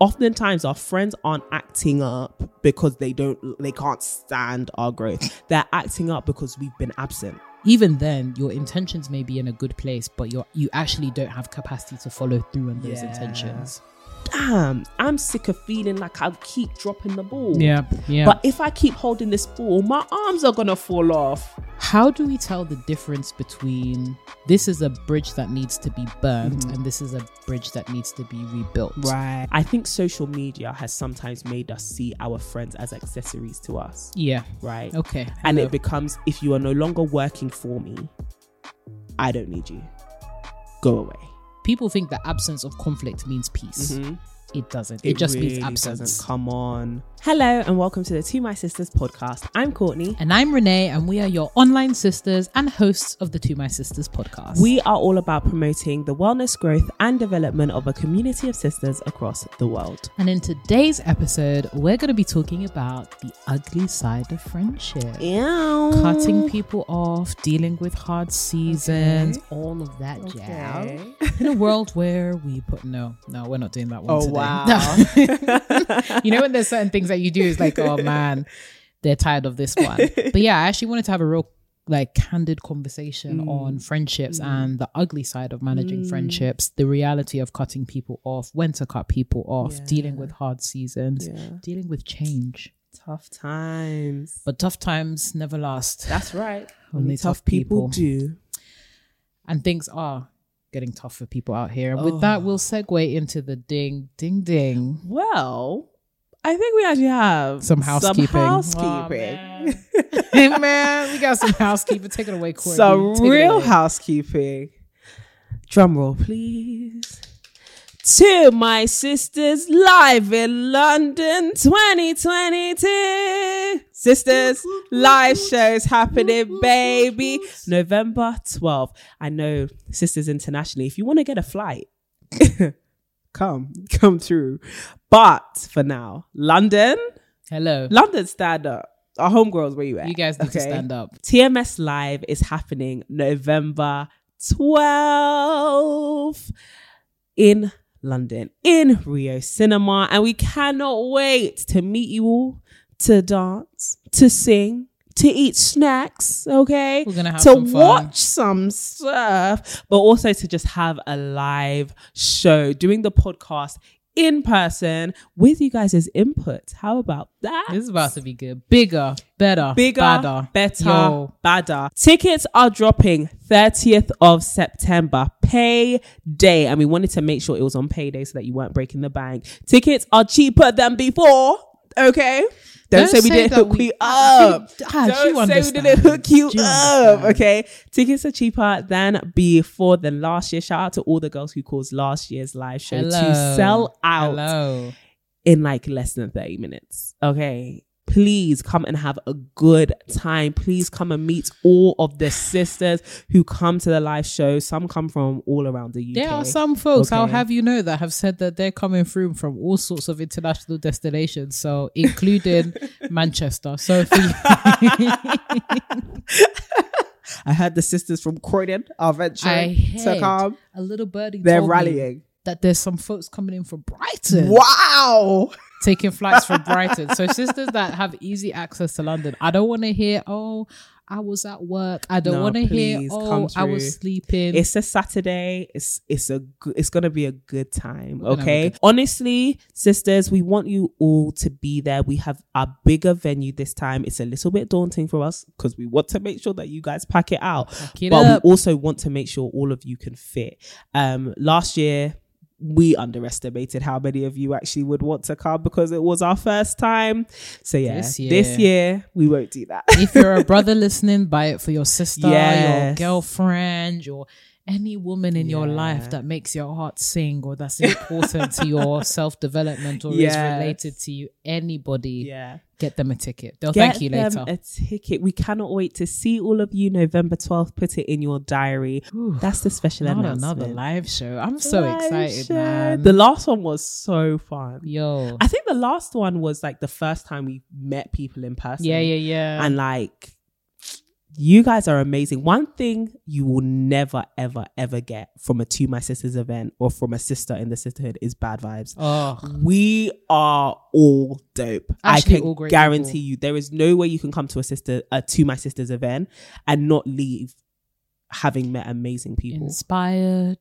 oftentimes our friends aren't acting up because they don't they can't stand our growth they're acting up because we've been absent Even then, your intentions may be in a good place, but you're you actually don't have capacity to follow through on those Yeah. intentions. Damn i'm sick of feeling like i keep dropping the ball Yeah, yeah. but if i keep holding this ball my arms are gonna fall off How do we tell the difference between this is a bridge that needs to be burnt mm-hmm. and this is a bridge that needs to be rebuilt? right i think social media has sometimes made us see our friends as accessories to us Yeah. right Okay. and hello. it becomes if you are no longer working for me i don't need you go away people think that absence of conflict means peace. Mm-hmm. It doesn't. It, just really means absence. doesn't. come on hello and welcome to the To my sisters podcast i'm courtney And I'm Renee, and we are your online sisters and hosts of the To My Sisters podcast. we are all about promoting the wellness growth and development of a community of sisters across the world and in today's episode, we're going to be talking about the ugly side of friendship. Ew. Cutting people off, dealing with hard seasons, all of that jazz. In a world where we put no, no, we're not doing that one Oh, today. wow. you know when there's certain things that you do is like, oh man, they're tired of this one. But yeah, I actually wanted to have a real like candid conversation Mm. on friendships and the ugly side of managing friendships, the reality of cutting people off, when to cut people off, dealing with hard seasons, Yeah. dealing with change. tough times But tough times never last. that's right Only tough tough people, people. do and things are getting tough for people out here. And with that, we'll oh. segue into the ding, ding, ding. Well, I think we actually have Some housekeeping. housekeeping. Oh, Hey man, we got some housekeeping. Take it away, Courtney. Some Take real housekeeping. Drum roll, please. To my sisters live in London 2022. Sisters, live shows happening, baby. November 12th. I know Sisters Internationally. If you want to get a flight, come, come through. But for now, London, Hello. London stand up. Our homegirls, where you at? You guys need to stand up. TMS Live is happening November 12th in London, in Rio Cinema. And we cannot wait to meet you all, to dance, to sing, to eat snacks, okay? We're gonna have to some watch some stuff, but also to just have a live show, doing the podcast in person with you guys' input. How about that? This is about to be good. Bigger, better, bigger, badder, better, Yo. badder. Tickets are dropping 30th of September, payday. And we wanted to make sure it was on payday so that you weren't breaking the bank. Tickets are cheaper than before. Okay. Don't, Don't say we didn't hook we- you up. Ah, Don't say we didn't hook you up. understand. Okay. Tickets are cheaper than before than last year. Shout out to all the girls who caused last year's live show to sell out Hello. in like less than 30 minutes. Okay. Please come and have a good time. Please come and meet all of the sisters who come to the live show. Some come from all around the UK. There are some folks, I'll have you know, that have said that they're coming through from all sorts of international destinations, so including Manchester. So for you, I heard the sisters from Croydon are venturing to come. a little birdie They're rallying. that there's some folks coming in from Brighton. Wow. Taking flights from Brighton. So sisters that have easy access to London, I don't want to hear, oh, I was at work. I don't No, want to hear, oh, I was sleeping. It's a Saturday. It's it's a good, it's gonna be a good time. a Okay. good- Honestly, sisters, we want you all to be there. We have a bigger venue this time. It's a little bit daunting for us because we want to make sure that you guys pack it out. Pack it but up. we also want to make sure all of you can fit. Um, last year we underestimated how many of you actually would want to come because it was our first time. So yeah, This this year. year, we won't do that. if you're a brother listening, buy it for your sister, your girlfriend, your any woman in your life that makes your heart sing or that's important to your self development or is related to you. Anybody, yeah. get them a ticket. They'll Get thank you them later. a ticket. We cannot wait to see all of you November 12th. Put it in your diary. That's the special Not announcement. another live show. I'm so Live excited, show. man. The last one was so fun. Yo. I think the last one was like the first time we met people in person. Yeah, yeah, yeah. And like You guys are amazing. One thing you will never, ever, ever get from a To My Sisters event or from a sister in the sisterhood is bad vibes. Oh, We are all dope. Actually, I can guarantee people. you there is no way you can come to a sister uh, to my sister's event and not leave having met amazing people. inspired,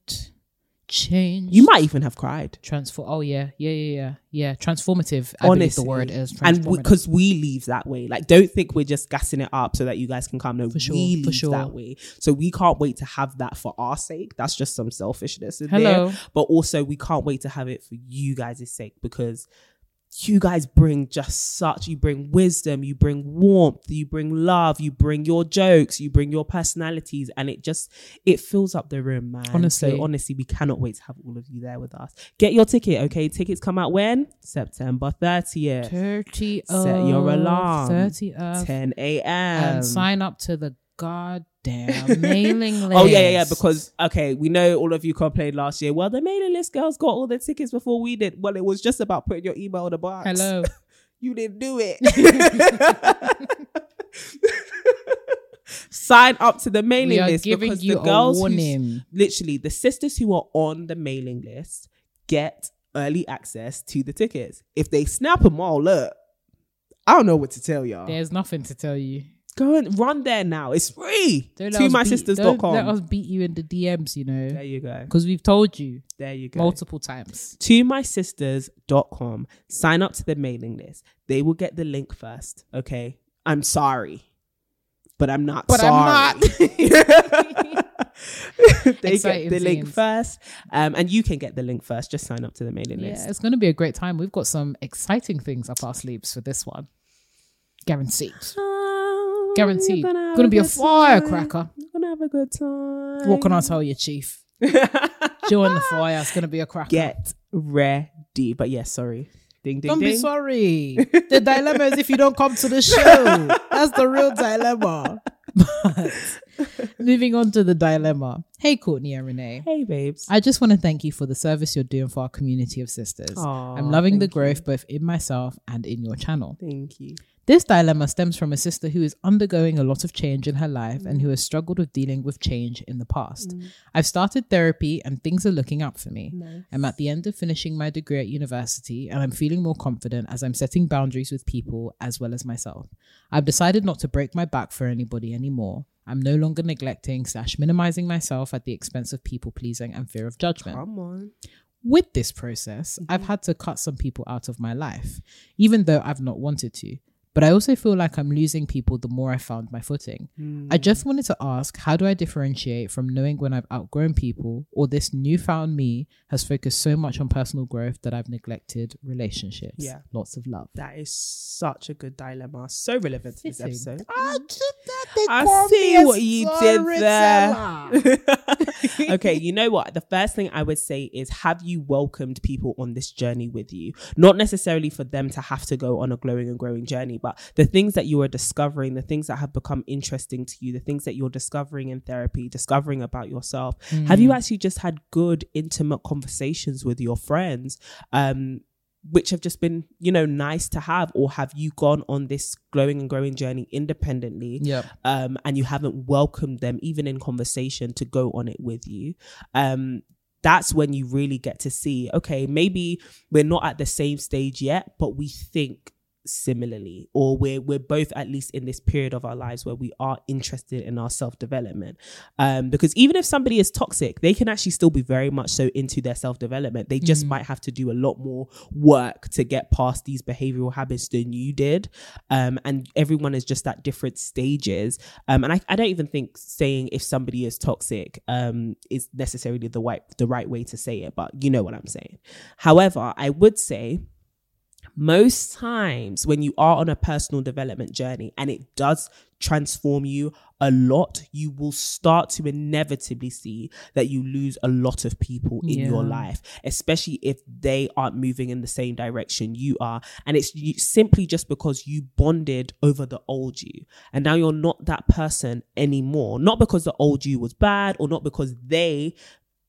changed. You might even have cried. transform. Oh yeah, yeah, yeah, yeah, yeah. Transformative. I Honestly, the word is and because we, leave that way. Like, don't think we're just gassing it up so that you guys can come. No, For sure, we for sure. that way. So we can't wait to have that for our sake. That's just some selfishness in Hello. there. But also, we can't wait to have it for you guys' sake because you guys bring just such. You bring wisdom. You bring warmth. You bring love. You bring your jokes. You bring your personalities, and it just it fills up the room, man. Honestly. so honestly, we cannot wait to have all of you there with us. Get your ticket, okay? Tickets come out when September thirtieth. Thirty. Set your alarm. Thirty 10 a.m. and sign up to the goddamn mailing list. Oh yeah, yeah, yeah. Because okay, we know all of you complained last year. Well, the mailing list girls got all the tickets before we did. Well, it was just about putting your email in the box. hello. you didn't do it. Sign up to the mailing list because the girls, literally, the sisters who are on the mailing list get early access to the tickets. If they snap them all up, I don't know what to tell y'all. There's nothing to tell you. Go and run there now. It's free. Don't To let us beat- mysisters.com. Don't let us beat you in the DMs. You know, There you go. because we've told you There you go. multiple times. to my mysisters.com. Sign up to the mailing list. They will get the link first. Okay. I'm sorry. But I'm not But I'm sorry. they Exciting get the link first. Um, and you can get the link first. Just sign up to the mailing list. Yeah, list. it's going to be a great time. We've got some exciting things up our sleeves for this one. Guaranteed. Guaranteed. have Gonna be a good firecracker. gonna have a good time. What can I tell you, Chief? Join the fire. It's to be a cracker. Get ready. But yes, sorry. Ding ding don't ding. be sorry. the dilemma is if you don't come to the show. That's the real dilemma. But moving on to the dilemma. Hey, Courtney and Renee. Hey babes. I just want to thank you for the service you're doing for our community of sisters. Aw, I'm loving the thank you. growth both in myself and in your channel. Thank you. This dilemma stems from a sister who is undergoing a lot of change in her life and who has struggled with dealing with change in the past. Mm. I've started therapy and things are looking up for me. I'm at the end of finishing my degree at university and I'm feeling more confident as I'm setting boundaries with people as well as myself. I've decided not to break my back for anybody anymore. I'm no longer neglecting slash minimizing myself at the expense of people pleasing and fear of judgment Come on. with this process, I've mm-hmm. had to cut some people out of my life, even though I've not wanted to. But I also feel like I'm losing people the more I found my footing. I hmm. just wanted to ask how do I differentiate from knowing when I've outgrown people or this newfound me has focused so much on personal growth that I've neglected relationships? Yeah. Lots of love. That is such a good dilemma. So relevant to this episode. I hmm. I see what you did there. okay, you know what? The first thing I would say is have you welcomed people on this journey with you? Not necessarily for them to have to go on a glowing and growing journey, but the things that you are discovering, the things that have become interesting to you, the things that you're discovering in therapy, discovering about yourself. Have you actually just had good, intimate conversations with your friends? Um, which have just been, you know, nice to have, or have you gone on this glowing and growing journey independently? Yep. um, and you haven't welcomed them even in conversation to go on it with you um, that's when you really get to see okay maybe we're not at the same stage yet but we think similarly or we're we're both at least in this period of our lives where we are interested in our self-development. Um because even if somebody is toxic they can actually still be very much so into their self-development. They just might have to do a lot more work to get past these behavioral habits than you did. Um and everyone is just at different stages. Um and I, I don't even think saying if somebody is toxic um is necessarily the right the right way to say it but you know what i'm saying. However i would say most times when you are on a personal development journey and it does transform you a lot, you will start to inevitably see that you lose a lot of people in your life, especially if they aren't moving in the same direction you are. And it's you, simply just because you bonded over the old you. And now you're not that person anymore. Not because the old you was bad or not because they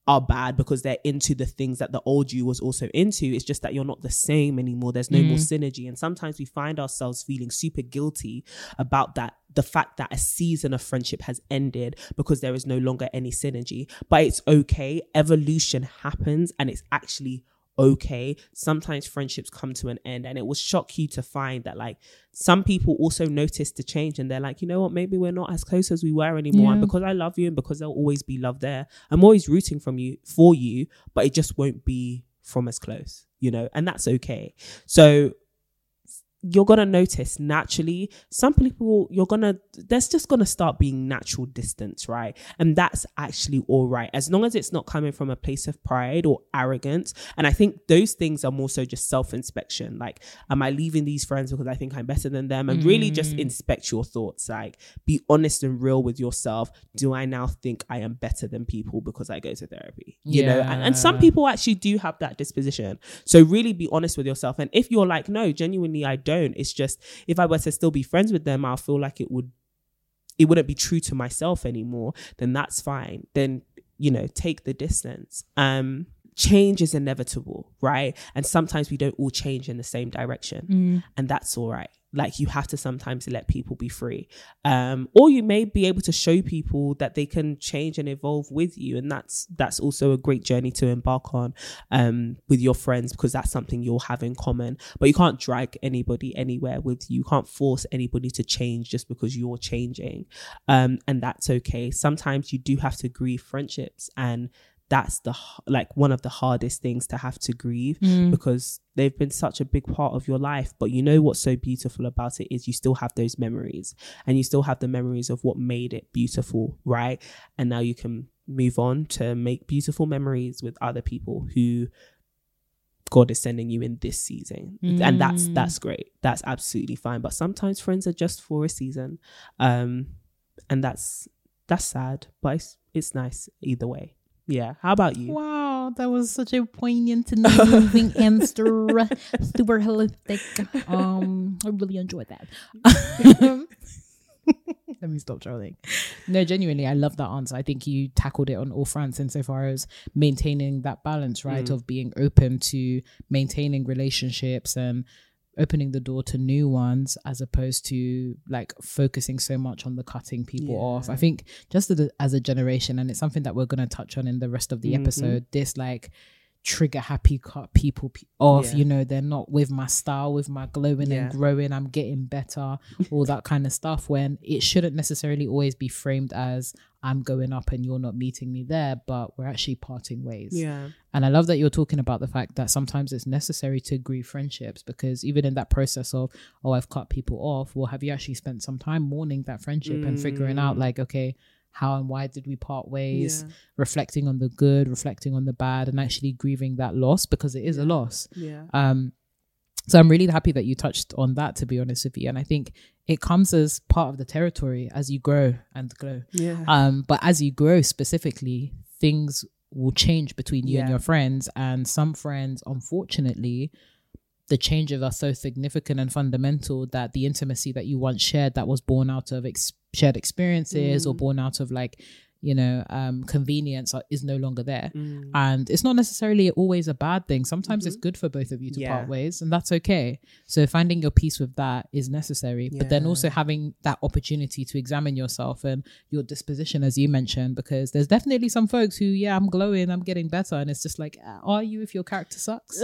are bad because they're into the things that the old you was also into. It's just that you're not the same anymore. There's no more mm. synergy. And sometimes we find ourselves feeling super guilty about that. The fact that a season of friendship has ended because there is no longer any synergy. But it's okay. Evolution happens and it's actually okay. Sometimes friendships come to an end, and it will shock you to find that like some people also notice the change and they're like, you know what, maybe we're not as close as we were anymore. And because I love you and because there'll always be love there, I'm always rooting from you for you, but it just won't be from as close, you know, and that's okay. So you're gonna notice naturally. Some people you're gonna there's just gonna start being natural distance right? And that's actually all right. As long as it's not coming from a place of pride or arrogance. And i think those things are more so just self-inspection. Like am i leaving these friends because i think i'm better than them? And really just mm. inspect your thoughts. Like be honest and real with yourself. Do i now think i am better than people because i go to therapy? You know and, and some people actually do have that disposition. So really be honest with yourself. And if you're like no genuinely i don't it's just if i were to still be friends with them i'll feel like it would it wouldn't be true to myself anymore then that's fine. Then you know take the distance. Um change is inevitable right? And sometimes we don't all change in the same direction. And that's all right like you have to sometimes let people be free. Um or you may be able to show people that they can change and evolve with you. And that's that's also a great journey to embark on um with your friends because that's something you'll have in common. But you can't drag anybody anywhere with you. You can't force anybody to change just because you're changing. Um and that's okay. Sometimes you do have to grieve friendships and that's the like one of the hardest things to have to grieve because they've been such a big part of your life but you know what's so beautiful about it is you still have those memories and you still have the memories of what made it beautiful right and now you can move on to make beautiful memories with other people who God is sending you in this season. And that's that's great. That's absolutely fine. But sometimes friends are just for a season. Um and that's that's sad, but it's, it's nice either way. Yeah. How about you? Wow, that was such a poignant and moving answer. Super holistic. Um, I really enjoyed that. Let me stop trolling. No, genuinely, I love that answer. I think you tackled it on all fronts insofar as maintaining that balance, right? Of being open to maintaining relationships and opening the door to new ones as opposed to like focusing so much on the cutting people off. I think just as a, generation, and it's something that we're going to touch on in the rest of the mm-hmm. episode, this like trigger happy cut people off, Yeah. you know, they're not with my style, with my glowing Yeah. and growing, I'm getting better, all that kind of stuff when it shouldn't necessarily always be framed as I'm going up and you're not meeting me there, but we're actually parting ways. Yeah. And I love that you're talking about the fact that sometimes it's necessary to grieve friendships because even in that process of, oh, I've cut people off, well, have you actually spent some time mourning that friendship and figuring out, mm. like, okay, how and why did we part ways? Yeah. Reflecting on the good, reflecting on the bad, and actually grieving that loss because it is a loss. Yeah. Um, so I'm really happy that you touched on that, to be honest with you. And I think it comes as part of the territory as you grow and grow. Yeah. Um, but as you grow specifically, things will change between you and your friends. And some friends, unfortunately, the changes are so significant and fundamental that the intimacy that you once shared that was born out of ex- shared experiences Mm. or born out of like you know um convenience is no longer there Mm. and it's not necessarily always a bad thing sometimes it's good for both of you to Mm-hmm. Yeah. part ways and that's okay so finding your peace with that is necessary but then also having that opportunity to examine yourself and your disposition as you mentioned because there's definitely some folks who yeah i'm glowing i'm getting better and it's just like uh, are you if your character sucks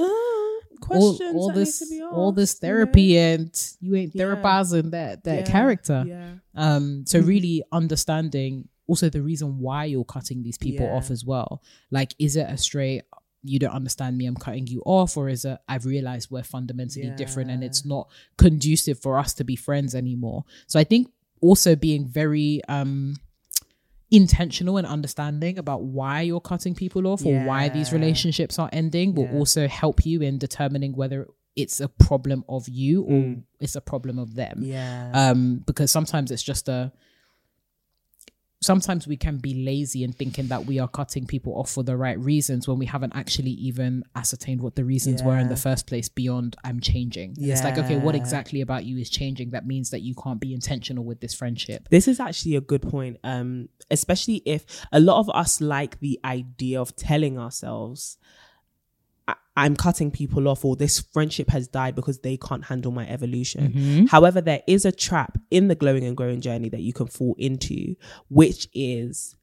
Uh, all, all this be all this asked, you know? therapy and you ain't Yeah. therapizing that that Yeah, character Yeah. um so really understanding also the reason why you're cutting these people Yeah. off as well like is it a straight you don't understand me i'm cutting you off or is it i've realized we're fundamentally different and it's not conducive for us to be friends anymore so i think also being very um intentional and understanding about why you're cutting people off or why these relationships are ending will Yeah. also help you in determining whether it's a problem of you or Mm. it's a problem of them Yeah. um because sometimes it's just a sometimes we can be lazy in thinking that we are cutting people off for the right reasons when we haven't actually even ascertained what the reasons were in the first place beyond I'm changing. And It's like, okay, what exactly about you is changing that means that you can't be intentional with this friendship? This is actually a good point, um, especially if a lot of us like the idea of telling ourselves, I'm cutting people off, or this friendship has died because they can't handle my evolution. Mm-hmm. However, there is a trap in the glowing and growing journey that you can fall into, which is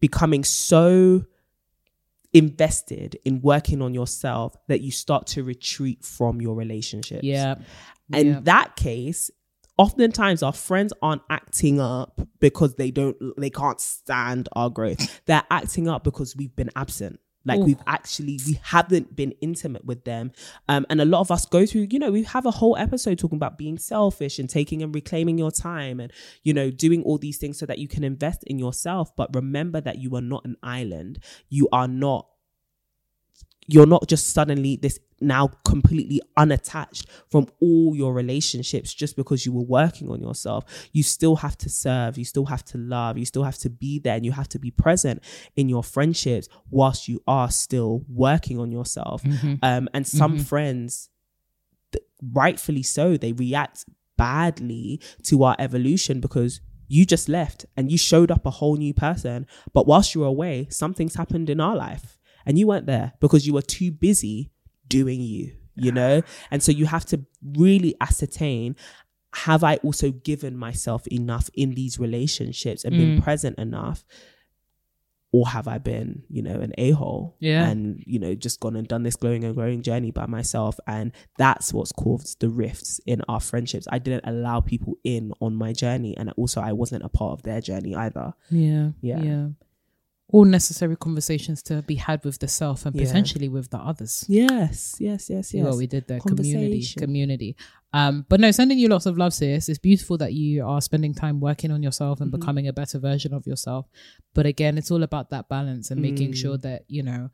becoming so invested in working on yourself that you start to retreat from your relationships. Yeah. In Yeah. that case, oftentimes our friends aren't acting up because they don't they can't stand our growth. They're acting up because we've been absent. Like Ooh. we've actually we haven't been intimate with them. Um and a lot of us go through, you know, we have a whole episode talking about being selfish and taking and reclaiming your time and you know, doing all these things so that you can invest in yourself, but remember that you are not an island. You are not you're not just suddenly this now completely unattached from all your relationships just because you were working on yourself. You still have to serve, you still have to love, you still have to be there, and you have to be present in your friendships whilst you are still working on yourself. Um, and some friends, rightfully so, they react badly to our evolution because you just left and you showed up a whole new person. But whilst you were away, something's happened in our life and you weren't there because you were too busy doing you, you know? And so you have to really ascertain have I also given myself enough in these relationships and been mm. present enough? Or have I been, you know, an a hole Yeah. and, you know, just gone and done this glowing and growing journey by myself? And that's what's caused the rifts in our friendships. I didn't allow people in on my journey. And also, I wasn't a part of their journey either. Yeah. Yeah. Yeah. All necessary conversations to be had with the self and Yeah. potentially with the others. Yes, yes, yes, yes. what we did there. Community. Community. Um, but no, sending you lots of love, sis. It's beautiful that you are spending time working on yourself and Mm-hmm. becoming a better version of yourself. But again, it's all about that balance and making Mm. sure that, you know,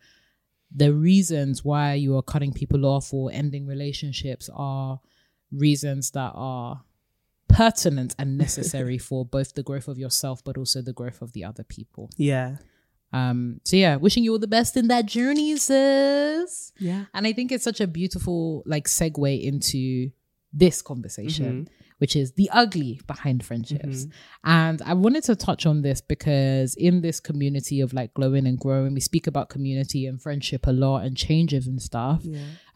the reasons why you are cutting people off or ending relationships are reasons that are pertinent and necessary for both the growth of yourself but also the growth of the other people. Yeah. Um, so yeah, wishing you all the best in that journey, sis. Yeah. And I think it's such a beautiful like segue into this conversation, which is the ugly behind friendships. And I wanted to touch on this because in this community of like glowing and growing, we speak about community and friendship a lot and changes and stuff.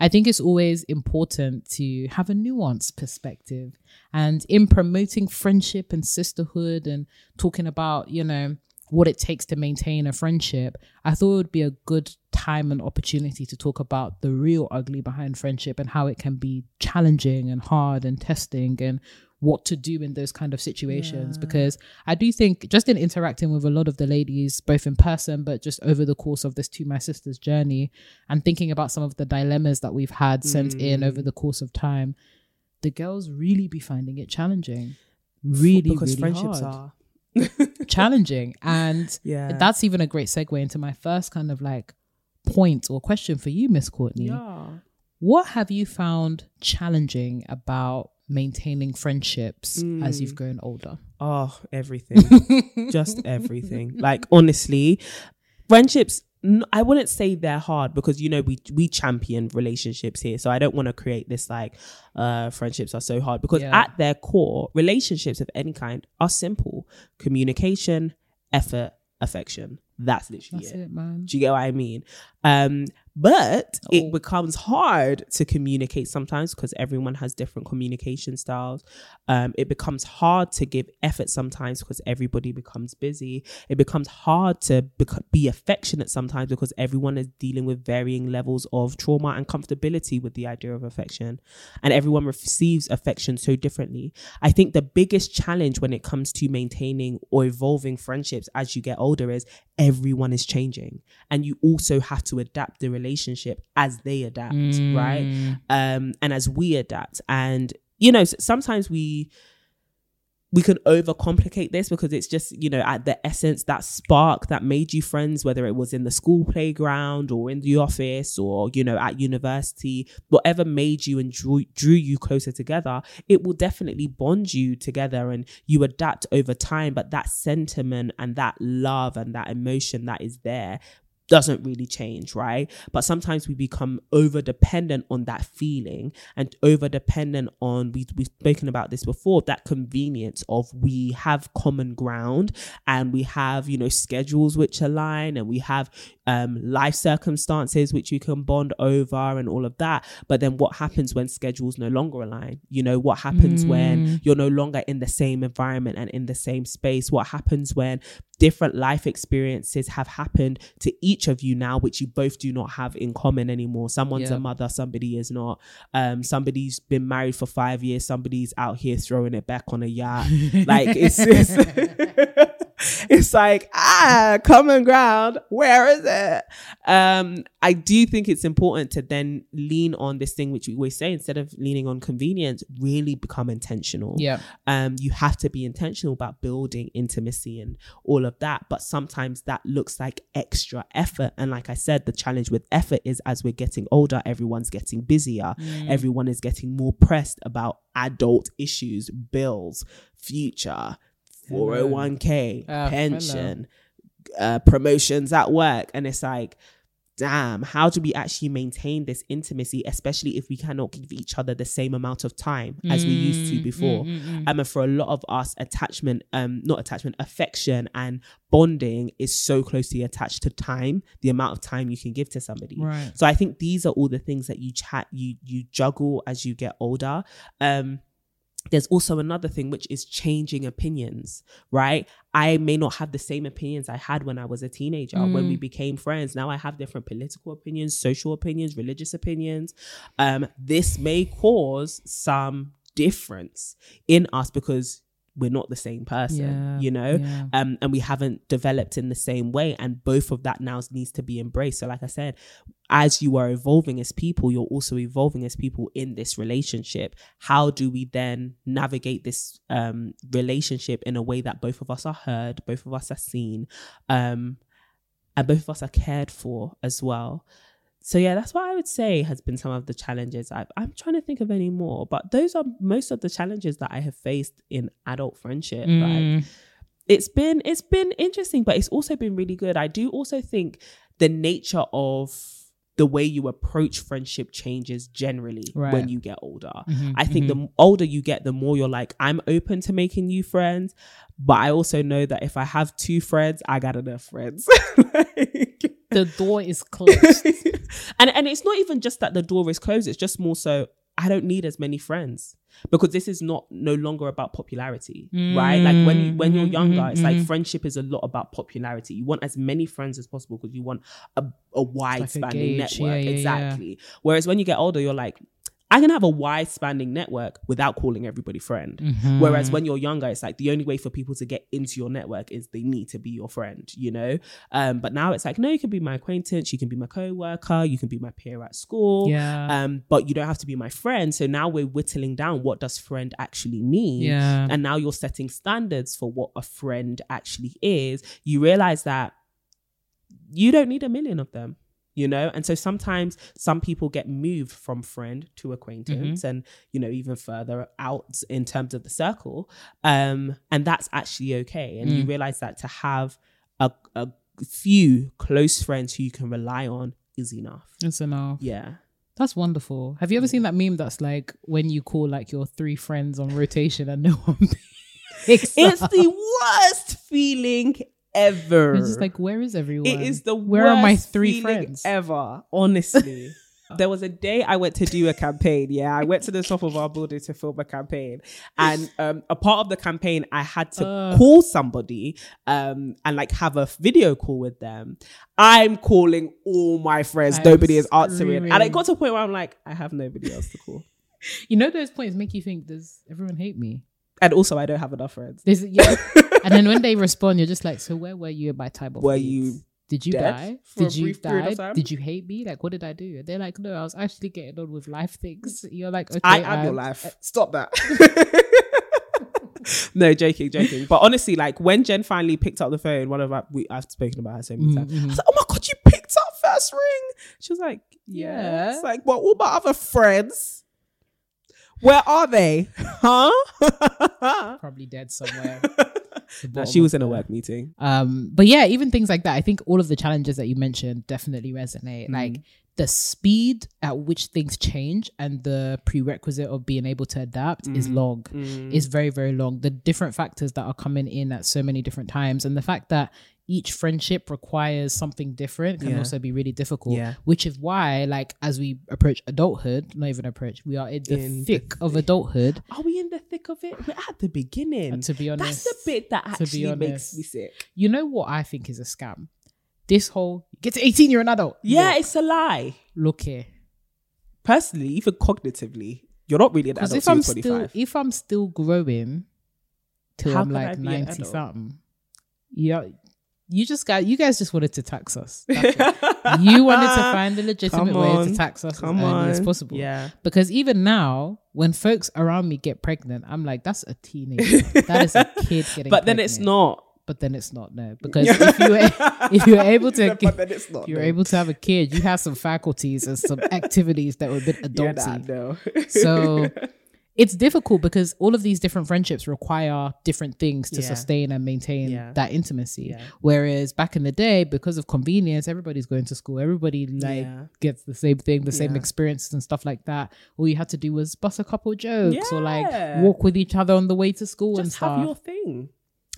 I think it's always important to have a nuanced perspective. And in promoting friendship and sisterhood and talking about, you know, what it takes to maintain a friendship, I thought it would be a good time and opportunity to talk about the real ugly behind friendship and how it can be challenging and hard and testing and what to do in those kind of situations. Because I do think just in interacting with a lot of the ladies, both in person, but just over the course of this To My Sisters journey and thinking about some of the dilemmas that we've had sent in over mm. the course of time, the girls really be finding it challenging. Really, because really friendships hard are. challenging. And Yeah. that's even a great segue into my first kind of like point or question for you, Miss Courtney. Yeah. What have you found challenging about maintaining friendships as Mm. you've grown older? Oh, everything. Just everything. Like honestly, friendships I wouldn't say they're hard because you know we we champion relationships here. So I don't want to create this like uh friendships are so hard because Yeah. at their core, relationships of any kind are simple. Communication, effort, affection. That's literally That's it. it, man. Do you get what I mean? Um, but Oh. it becomes hard to communicate sometimes because everyone has different communication styles. Um, it becomes hard to give effort sometimes because everybody becomes busy. It becomes hard to bec- be affectionate sometimes because everyone is dealing with varying levels of trauma and comfortability with the idea of affection. And everyone receives affection so differently. I think the biggest challenge when it comes to maintaining or evolving friendships as you get older is everyone is changing and you also have to adapt the relationship as they adapt right? Um and as we adapt. And you know sometimes we we can overcomplicate this because it's just you know at the essence that spark that made you friends whether it was in the school playground or in the office or you know at university whatever made you and drew, drew you closer together it will definitely bond you together and you adapt over time. But that sentiment and that love and that emotion that is there doesn't really change, right? But sometimes we become over dependent on that feeling and over dependent on, we, we've spoken about this before, that convenience of we have common ground and we have, you know, schedules which align and we have um, life circumstances which you can bond over and all of that. But then what happens when schedules no longer align? You know, what happens mm. when you're no longer in the same environment and in the same space? What happens when different life experiences have happened to each of you now, which you both do not have in common anymore. Someone's yep. a mother, somebody is not. Um, somebody's been married for five years, somebody's out here throwing it back on a yacht. like it's, it's it's like ah common ground where is it? Um i do think it's important to then lean on this thing which we always say instead of leaning on convenience really become intentional. Yeah. Um you have to be intentional about building intimacy and all of that but sometimes that looks like extra effort. And like i said the challenge with effort is as we're getting older everyone's getting busier. Mm. everyone is getting more pressed about adult issues bills future 401k, oh, pension, uh, promotions at work. And it's like, damn, how do we actually maintain this intimacy, especially if we cannot give each other the same amount of time as mm, we used to mm, before? Mm, mm, mm, um, and for a lot of us, attachment, um, not attachment, affection and bonding is so closely attached to time, the amount of time you can give to somebody. Right. So I think these are all the things that you chat, you you juggle as you get older. Um, there's also another thing which is changing opinions right i may not have the same opinions i had when i was a teenager mm. when we mm. became friends now i have different political opinions social opinions religious opinions um this may cause some difference in us because we're not the same person yeah, you know? yeah. um and we haven't developed in the same way and both of that now needs to be embraced. So like i said as you are evolving as people you're also evolving as people in this relationship. How do we then navigate this um relationship in a way that both of us are heard both of us are seen um and both of us are cared for as well so yeah, that's what I would say has been some of the challenges. i am trying to think of any more, but those are most of the challenges that I have faced in adult friendship. Mm. Like, it's been it's been interesting, but it's also been really good. I do also think the nature of the way you approach friendship changes generally right. when you get older. Mm-hmm, I think mm-hmm. the older you get, the more you're like, I'm open to making new friends, but I also know that if I have two friends, I got enough friends. like, the door is closed. and and it's not even just that the door is closed, it's just more so I don't need as many friends because this is not no longer about popularity, mm, right? Like when you, when you're mm-hmm, younger, mm-hmm, it's like mm-hmm. friendship is a lot about popularity. You want as many friends as possible because you want a, a wide like spanning network, yeah, yeah, exactly. Yeah. Whereas when you get older, you're like, I can have a wide spanning network without calling everybody friend. Mm-hmm. Whereas when you're younger, it's like the only way for people to get into your network is they need to be your friend, you know? Um, but now it's like, no, you can be my acquaintance, you can be my co-worker, you can be my peer at school. Yeah. Um, but you don't have to be my friend. So now we're whittling down what does friend actually mean? Yeah. And now you're setting standards for what a friend actually is. You realize that you don't need a million of them you know? And so sometimes some people get moved from friend to acquaintance mm-hmm. and you know even further out in terms of the circle um and that's actually okay. And mm. you realize that to have a, a few close friends who you can rely on is enough. It's enough. Yeah. That's wonderful. Have you ever seen that meme that's like when you call like your three friends on rotation and no one it's the worst feeling ever. It's just like, where is everyone? It is the where are my three friends ever? Honestly. there was a day I went to do a campaign. Yeah, I went to the top of our building to film a campaign, and um, a part of the campaign, I had to uh. call somebody um, and like have a video call with them. I'm calling all my friends. I nobody is answering, and it got to a point where I'm like, I have nobody else to call. You know, those points make you think, does everyone hate me? And also, I don't have enough friends. There's, yeah. and then when they respond, you're just like, so where were you by time of Were you did you die? Did you die? Did you hate me? Like, what did I do? And they're like, no, I was actually getting on with life things. You're like, okay, I am um, your life. Stop that. no, joking, joking. But honestly, like when Jen finally picked up the phone, one of our, we, I've spoken about her so many times. I was like, oh my god, you picked up first ring. She was like, yeah. Yeah. It's like, what? All my other friends? Where are they? Huh? Probably dead somewhere. The no, she was in a work meeting. Um, but yeah, even things like that. I think all of the challenges that you mentioned definitely resonate. Mm. Like the speed at which things change and the prerequisite of being able to adapt is Mm. long. Is very very long. The different factors that are coming in at so many different times, and the fact that each friendship requires something different can Yeah. also be really difficult. Yeah. Which is why, like, as we approach adulthood, not even approach, we are in the In the thick of adulthood. Are we in the thick of it? We're at the beginning. To be honest, That's the bit that actually makes me sick. you know what I think is a scam. This whole get to eighteen, you're an adult. Yeah, Look, it's a lie. look here. Personally, even cognitively, you're not really an adult if I'm till you're still 25. if I'm still growing till How I'm like ninety adult? something, yeah, you just got you guys just wanted to tax us. You wanted to find a legitimate way to tax us Come as early as possible. Yeah. Because even now, when folks around me get pregnant, I'm like, that's a teenager. that is a kid getting. But then it's not. But then it's not no. Because if you were, if you're able to but then it's not. if you're no. able to have a kid, you have some faculties and some activities that were a bit Yeah, adulty. nah, no. So it's difficult because all of these different friendships require different things to Yeah. sustain and maintain Yeah. that intimacy. Yeah. Whereas back in the day, because of convenience, everybody's going to school, everybody like gets the same thing, the same experiences and stuff like that. All you had to do was bust a couple jokes or like walk with each other on the way to school and stuff. have your thing.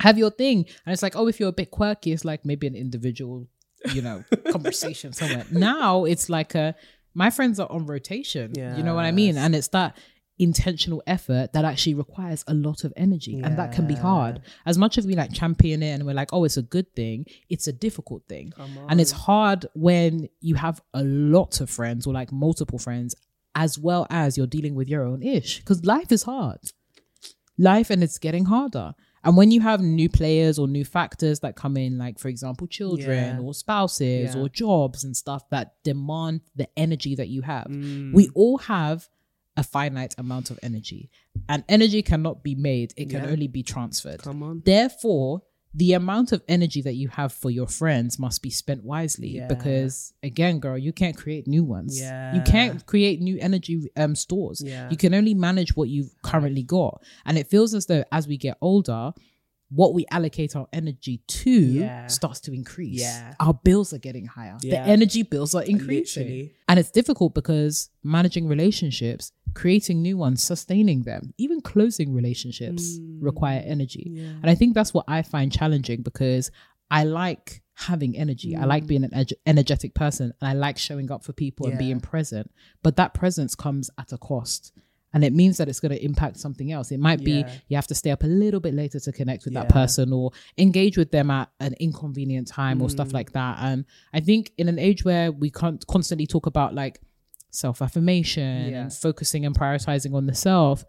have your thing. And it's like, oh, if you're a bit quirky, it's like maybe an individual, you know, conversation somewhere. Now it's like a my friends are on rotation. Yeah. You know what I mean? And it's that intentional effort that actually requires a lot of energy. And that can be hard. As much as we like champion it and we're like, oh, it's a good thing, it's a difficult thing. And it's hard when you have a lot of friends or like multiple friends, as well as you're dealing with your own ish. Because life is hard life and it's getting harder. And when you have new players or new factors that come in, like for example, children Yeah. or spouses Yeah. or jobs and stuff that demand the energy that you have, Mm. we all have a finite amount of energy. And energy cannot be made, it can Yeah. only be transferred. Come on. Therefore, the amount of energy that you have for your friends must be spent wisely Yeah. because again girl you can't create new ones yeah. you can't create new energy um stores Yeah. you can only manage what you've currently got and it feels as though as we get older what we allocate our energy to Yeah. starts to increase Yeah. our bills are getting higher the energy bills are increasing Literally. and it's difficult because managing relationships creating new ones sustaining them even closing relationships Mm. require energy and I think that's what I find challenging because I like having energy. I like being an ener- energetic person and I like showing up for people and being present. But that presence comes at a cost. And it means that it's going to impact something else. It might be you have to stay up a little bit later to connect with that person or engage with them at an inconvenient time or Mm. stuff like that. And I think in an age where we can't constantly talk about like self affirmation Yeah. and focusing and prioritizing on the self,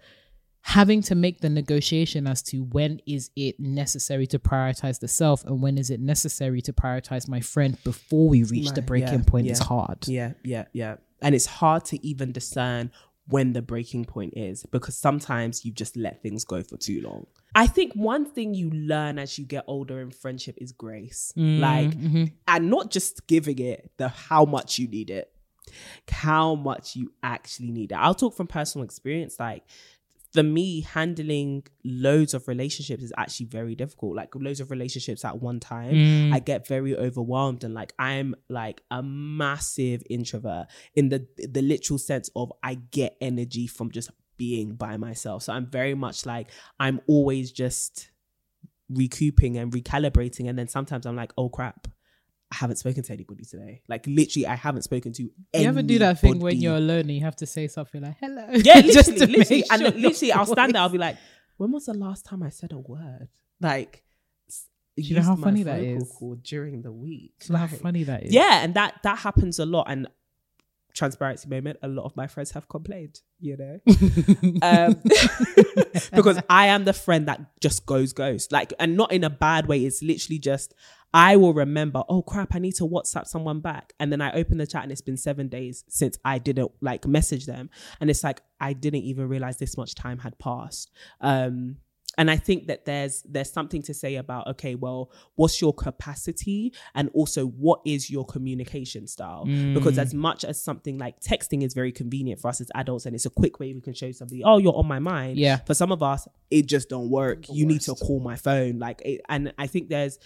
having to make the negotiation as to when is it necessary to prioritize the self and when is it necessary to prioritize my friend before we reach the breaking yeah, point is hard. Yeah, yeah, yeah. And it's hard to even discern when the breaking point is because sometimes you just let things go for too long. I think one thing you learn as you get older in friendship is grace. Mm, like mm-hmm. and not just giving it the how much you need it. How much you actually need it. I'll talk from personal experience like for me, handling loads of relationships is actually very difficult. Like loads of relationships at one time, mm. I get very overwhelmed and like I'm like a massive introvert in the the literal sense of I get energy from just being by myself. So I'm very much like I'm always just recouping and recalibrating, and then sometimes I'm like, oh crap. I haven't spoken to anybody today. Like literally, I haven't spoken to. You ever do that thing when you're alone and you have to say something like "hello"? Yeah, literally, just literally, and sure literally, I'll stand there. I'll be like, "When was the last time I said a word?" Like, you know how funny that vocal during the week. Do you know how funny that is. Yeah, and that that happens a lot. And transparency moment, a lot of my friends have complained. You know, um, because I am the friend that just goes ghost, like, and not in a bad way. It's literally just I will remember. Oh crap! I need to WhatsApp someone back, and then I open the chat, and it's been seven days since I didn't like message them, and it's like I didn't even realize this much time had passed. Um, and I think that there's there's something to say about okay, well, what's your capacity, and also what is your communication style? Because as much as something like texting is very convenient for us as adults, and it's a quick way we can show somebody, oh, you're on my mind. Yeah. For some of us, it just don't work. You need to call my phone, like, it, and I think there's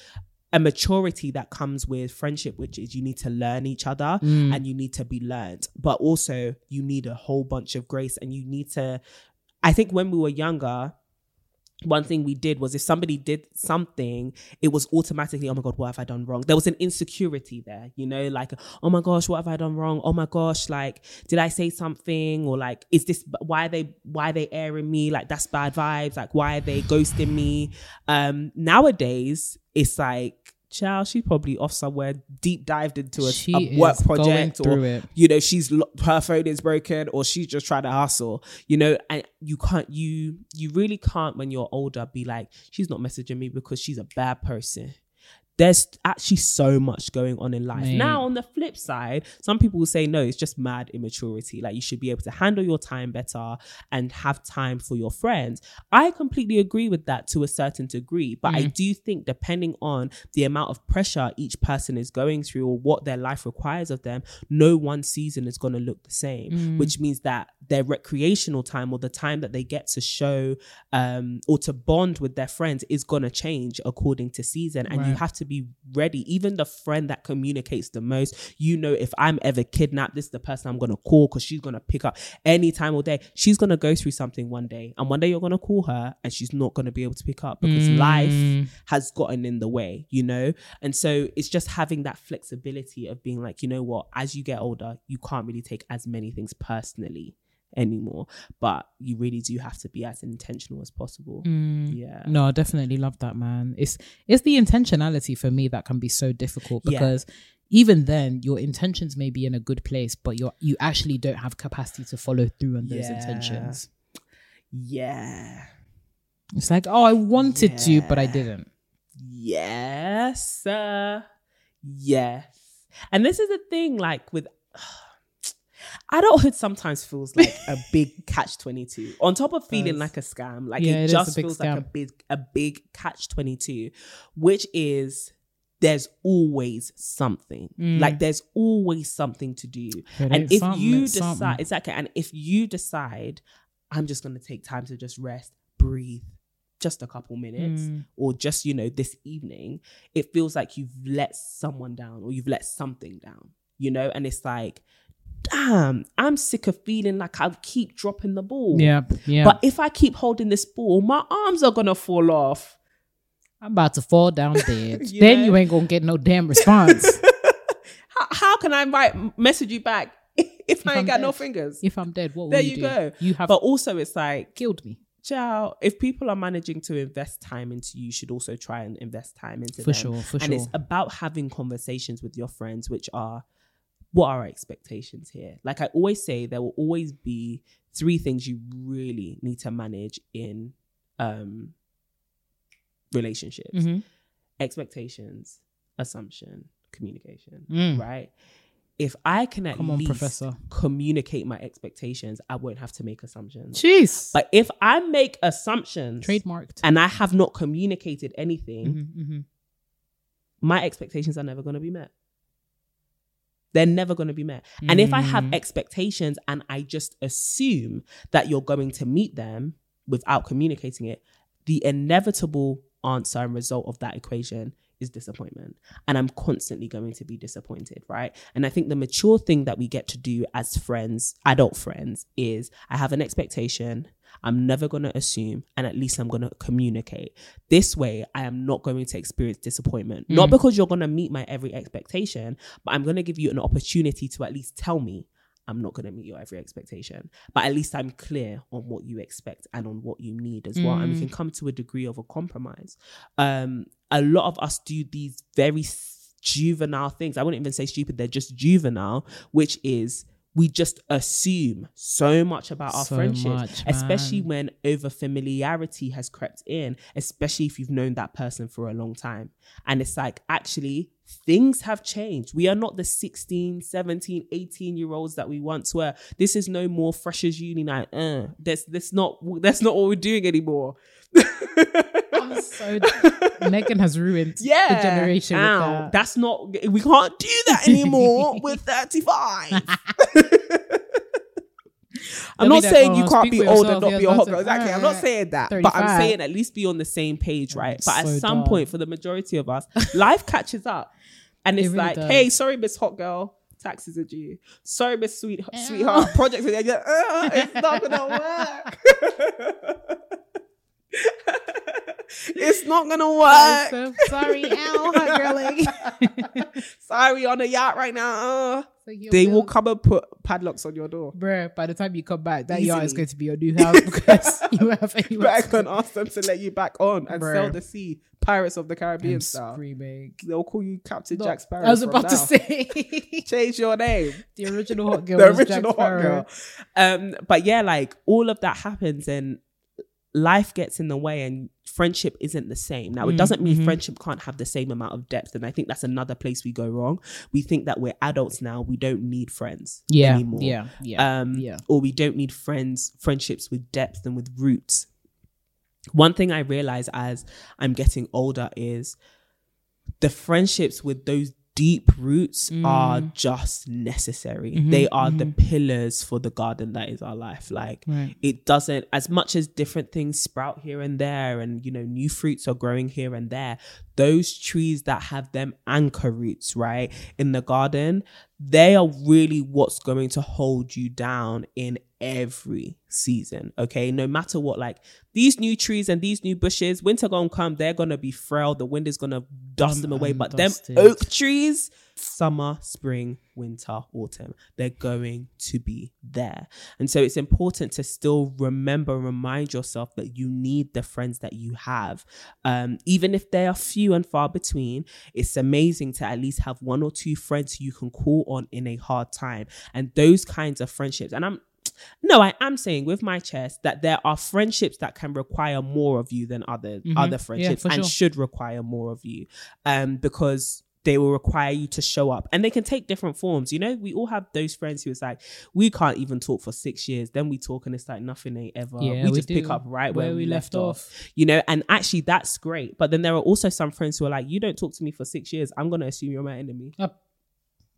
a maturity that comes with friendship, which is you need to learn each other Mm. and you need to be learned, but also you need a whole bunch of grace and you need to. I think when we were younger, one thing we did was if somebody did something, it was automatically, oh my God, what have I done wrong? There was an insecurity there, you know, like, oh my gosh, what have I done wrong? Oh my gosh, like, did I say something? Or like, is this, why are they, why are they airing me? Like, that's bad vibes. Like, why are they ghosting me? Um, nowadays, it's like, child, she's probably off somewhere, deep dived into a, a work project or it. you know she's her phone is broken or she's just trying to hustle you know and you can't you you really can't when you're older be like she's not messaging me because she's a bad person there's actually so much going on in life. Mate. Now, on the flip side, some people will say, no, it's just mad immaturity. Like, you should be able to handle your time better and have time for your friends. I completely agree with that to a certain degree. But I do think, depending on the amount of pressure each person is going through or what their life requires of them, no one season is going to look the same, which means that their recreational time or the time that they get to show um, or to bond with their friends is going to change according to season. And you have to be ready. Even the friend that communicates the most, you know, if I'm ever kidnapped, this is the person I'm going to call because she's going to pick up any time all day. She's going to go through something one day. And one day you're going to call her and she's not going to be able to pick up because mm. life has gotten in the way, you know? And so it's just having that flexibility of being like, you know what, as you get older, you can't really take as many things personally anymore, but you really do have to be as intentional as possible. Mm. Yeah. No, I definitely love that, man. It's it's the intentionality for me that can be so difficult Yeah. because even then your intentions may be in a good place, but you you actually don't have capacity to follow through on those Yeah. intentions. Yeah. It's like, oh, I wanted to, but I didn't. Yes. sir. yes. And this is the thing, like with adulthood sometimes feels like a big catch 22 on top of feeling like a scam like Yeah, it, it just feels like a big a big catch 22 which is there's always something. Like there's always something to do. There and if you decide something. exactly and if you decide i'm just going to take time to just rest breathe just a couple minutes Mm. or just you know this evening it feels like you've let someone down or you've let something down you know? And it's like damn i'm sick of feeling like i keep dropping the ball Yeah, yeah. but if i keep holding this ball my arms are gonna fall off I'm about to fall down dead. You then you ain't gonna get no damn response. how, how can i write message you back if, i I'm ain't got no fingers if I'm dead, what will there you, you do? go You have but also it's like killed me. Ciao. If people are managing to invest time into you, you should also try and invest time into For them. sure, for and sure. it's about having conversations with your friends, which are what are our expectations here? Like I always say, there will always be three things you really need to manage in um relationships. Mhm. Expectations, assumption, communication. Mm. Right? If I can at Come on, least Professor. communicate my expectations, I won't have to make assumptions. Jeez. But if I make assumptions Trademarked. and I have not communicated anything, Mhm, mhm. my expectations are never going to be met. They're never going to be met. And if I have Mm. expectations and I just assume that you're going to meet them without communicating it, the inevitable answer and result of that equation is disappointment. And I'm constantly going to be disappointed, right? And I think the mature thing that we get to do as friends, adult friends, is I have an expectation. I'm never going to assume, and at least I'm going to communicate. This way, I am not going to experience disappointment. Not mm. because you're going to meet my every expectation, but I'm going to give you an opportunity to at least tell me I'm not going to meet your every expectation. But at least I'm clear on what you expect and on what you need as well. And we can come to a degree of a compromise. Um, a lot of us do these very juvenile things. I wouldn't even say stupid, they're just juvenile, which is we just assume so much about our So friendships, much, especially when over familiarity has crept in, especially if you've known that person for a long time. And it's like, actually, things have changed. We are not the 16, 17, 18 year olds that we once were. This is no more freshers uni night. Uh, that's, that's not, that's not what we're doing anymore. I'm so Megan has ruined yeah, the generation. with that. that's not. We can't do that anymore. We're 35. I'm not saying "Oh, you can't be for old and not be a hot girl. it. Exactly. I'm not saying that, but I'm saying at least be on the same page, right? But at some dumb. point, for the majority of us, life catches up, and It it's really like, does. hey, sorry, Miss Hot Girl. Taxes are due. Sorry, Miss Sweet Sweetheart. Projects are due. Uh, it's not gonna work. it's not gonna work. so sorry, ow, hot girly. Sorry, on a yacht right now. Uh, they will come and put padlocks on your door. Bruh, by the time you come back, that yacht is going to be your new house because you have But I can ask them to let you back on and Bruh. sell the sea. Pirates of the Caribbean I'm style. screaming. They'll call you Captain No, Jack Sparrow. I was about to say change your name. the original hot girl. the original hot girl. Um, but yeah, like all of that happens and life gets in the way and friendship isn't the same. Now, it Mm, doesn't mean mhm. friendship can't have the same amount of depth. And I think that's another place we go wrong. We think that we're adults now. We don't need friends Yeah, anymore. yeah, yeah, um, yeah. or we don't need friends, friendships with depth and with roots. One thing I realize as I'm getting older is the friendships with those deep roots are just necessary. Mhm, They are the mhm. pillars for the garden that is our life. Like Right. it doesn't as much as different things sprout here and there and you know new fruits are growing here and there those trees that have them anchor roots right in the garden they are really what's going to hold you down in every season okay no matter what like these new trees and these new bushes winter gonna come they're gonna be frail the wind is gonna dust Done them away but dusted. them oak trees summer spring winter autumn they're going to be there and so it's important to still remember, remind yourself that you need the friends that you have. Um, even if they are few and far between, it's amazing to at least have one or two friends you can call on in a hard time. And those kinds of friendships. And I'm no, I am saying with my chest that there are friendships that can require more of you than other Mhm. other friendships for and sure. should require more of you. Um, because they will require you to show up and they can take different forms. You know, we all have those friends who it's like, we can't even talk for six years. Then we talk and it's like nothing ain't ever. Yeah, we we just pick up right where, Where we, we left, left off. You know, and actually that's great. But then there are also some friends who are like, you don't talk to me for six years. I'm going to assume you're my enemy.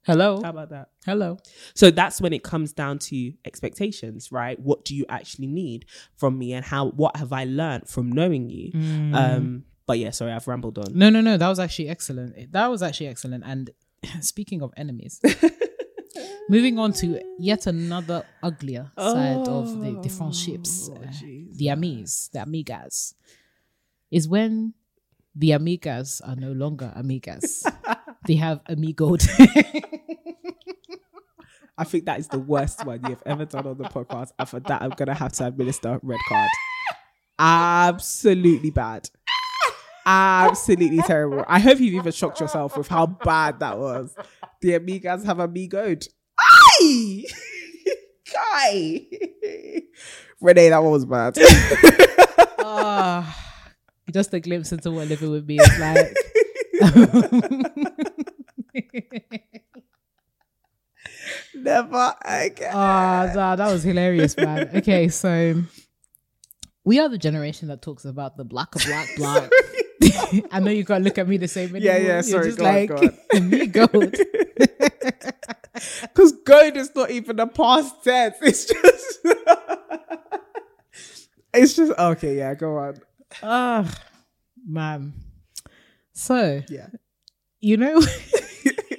Hello, How about that? hello. So that's when it comes down to expectations, right? What do you actually need from me and how, what have I learned from knowing you? Mm. Um, but yeah, sorry, I've rambled on. No, no, no. That was actually excellent. That was actually excellent. And speaking of enemies, moving on to yet another uglier side of the, the friendships, Oh, uh, the amis, the amigas, is when the amigas are no longer amigas. they have amigoed. I think that is the worst one you've ever done on the podcast. And for that, I'm gonna have to administer red card. Absolutely bad. Absolutely terrible. I hope you've even shocked yourself with how bad that was. The amigas have amigoed. Aye! Guy! Renee, that one was bad. Ah, just a glimpse into what living with me is like. Never again. Ah, nah, that was hilarious, man. Okay, so we are the generation that talks about the black of black black. I know you can't look at me the same Yeah, anymore. yeah, You're sorry, just go on, like go on. me gold. Because gold is not even a past tense. It's just. it's just. Okay, yeah, go on. Ah, man. So Yeah. you know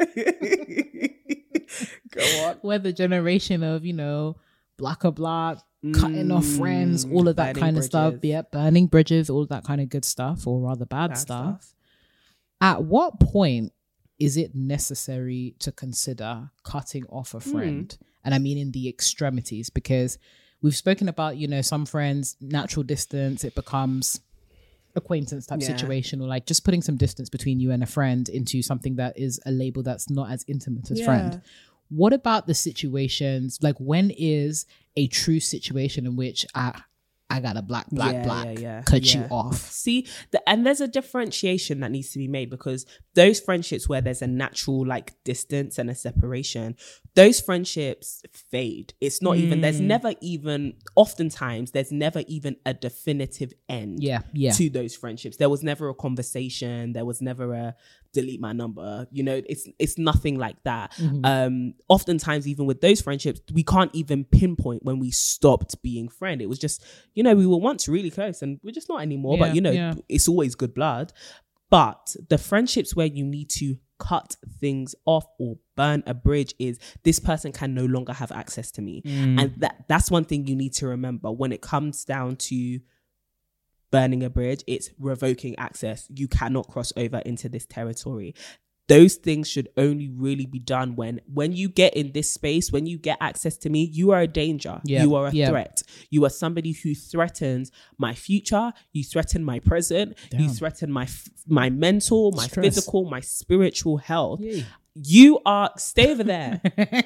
go on. we're the generation of you know black or black, cutting off friends, all of that Mm, kind of stuff. Yeah, burning bridges, all of that kind of good stuff, or rather bad, Bad stuff. At what point is it necessary to consider cutting off a Hmm. friend? And I mean in the extremities, because we've spoken about, you know, some friends, natural distance, it becomes acquaintance type Yeah. situation, or like just putting some distance between you and a friend into something that is a label that's not as intimate as friend. What about the situations like when is a true situation in which at I gotta block, block, Yeah, black. yeah, yeah, cut you off. See, the, and there's a differentiation that needs to be made because those friendships where there's a natural like distance and a separation, those friendships fade. It's not even, there's Mm. never even, oftentimes, there's never even a definitive end Yeah, yeah. to those friendships. There was never a conversation, there was never a delete my number. You know, it's it's nothing like that. Mm-hmm. Um, oftentimes, even with those friendships, we can't even pinpoint when we stopped being friend. It was just, you know, we were once really close and we're just not anymore. Yeah, but you know, yeah. it's always good blood. But the friendships where you need to cut things off or burn a bridge is this person can no longer have access to me. Mm. And that that's one thing you need to remember when it comes down to burning a bridge, it's revoking access. You cannot cross over into this territory. Those things should only really be done when when you get in this space, when you get access to me, you are a danger. Yeah, You are a yeah. threat. You are somebody who threatens my future, you threaten my present, you threaten my my mental, my Stress. physical, my spiritual health. Yay. You are stay over there.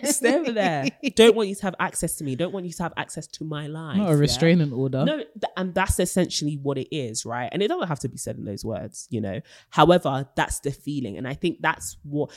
stay over there. Don't want you to have access to me. Don't want you to have access to my life. Not a yeah? restraining order. No, th- and that's essentially what it is, right? And it doesn't have to be said in those words, you know. However, that's the feeling, and I think that's what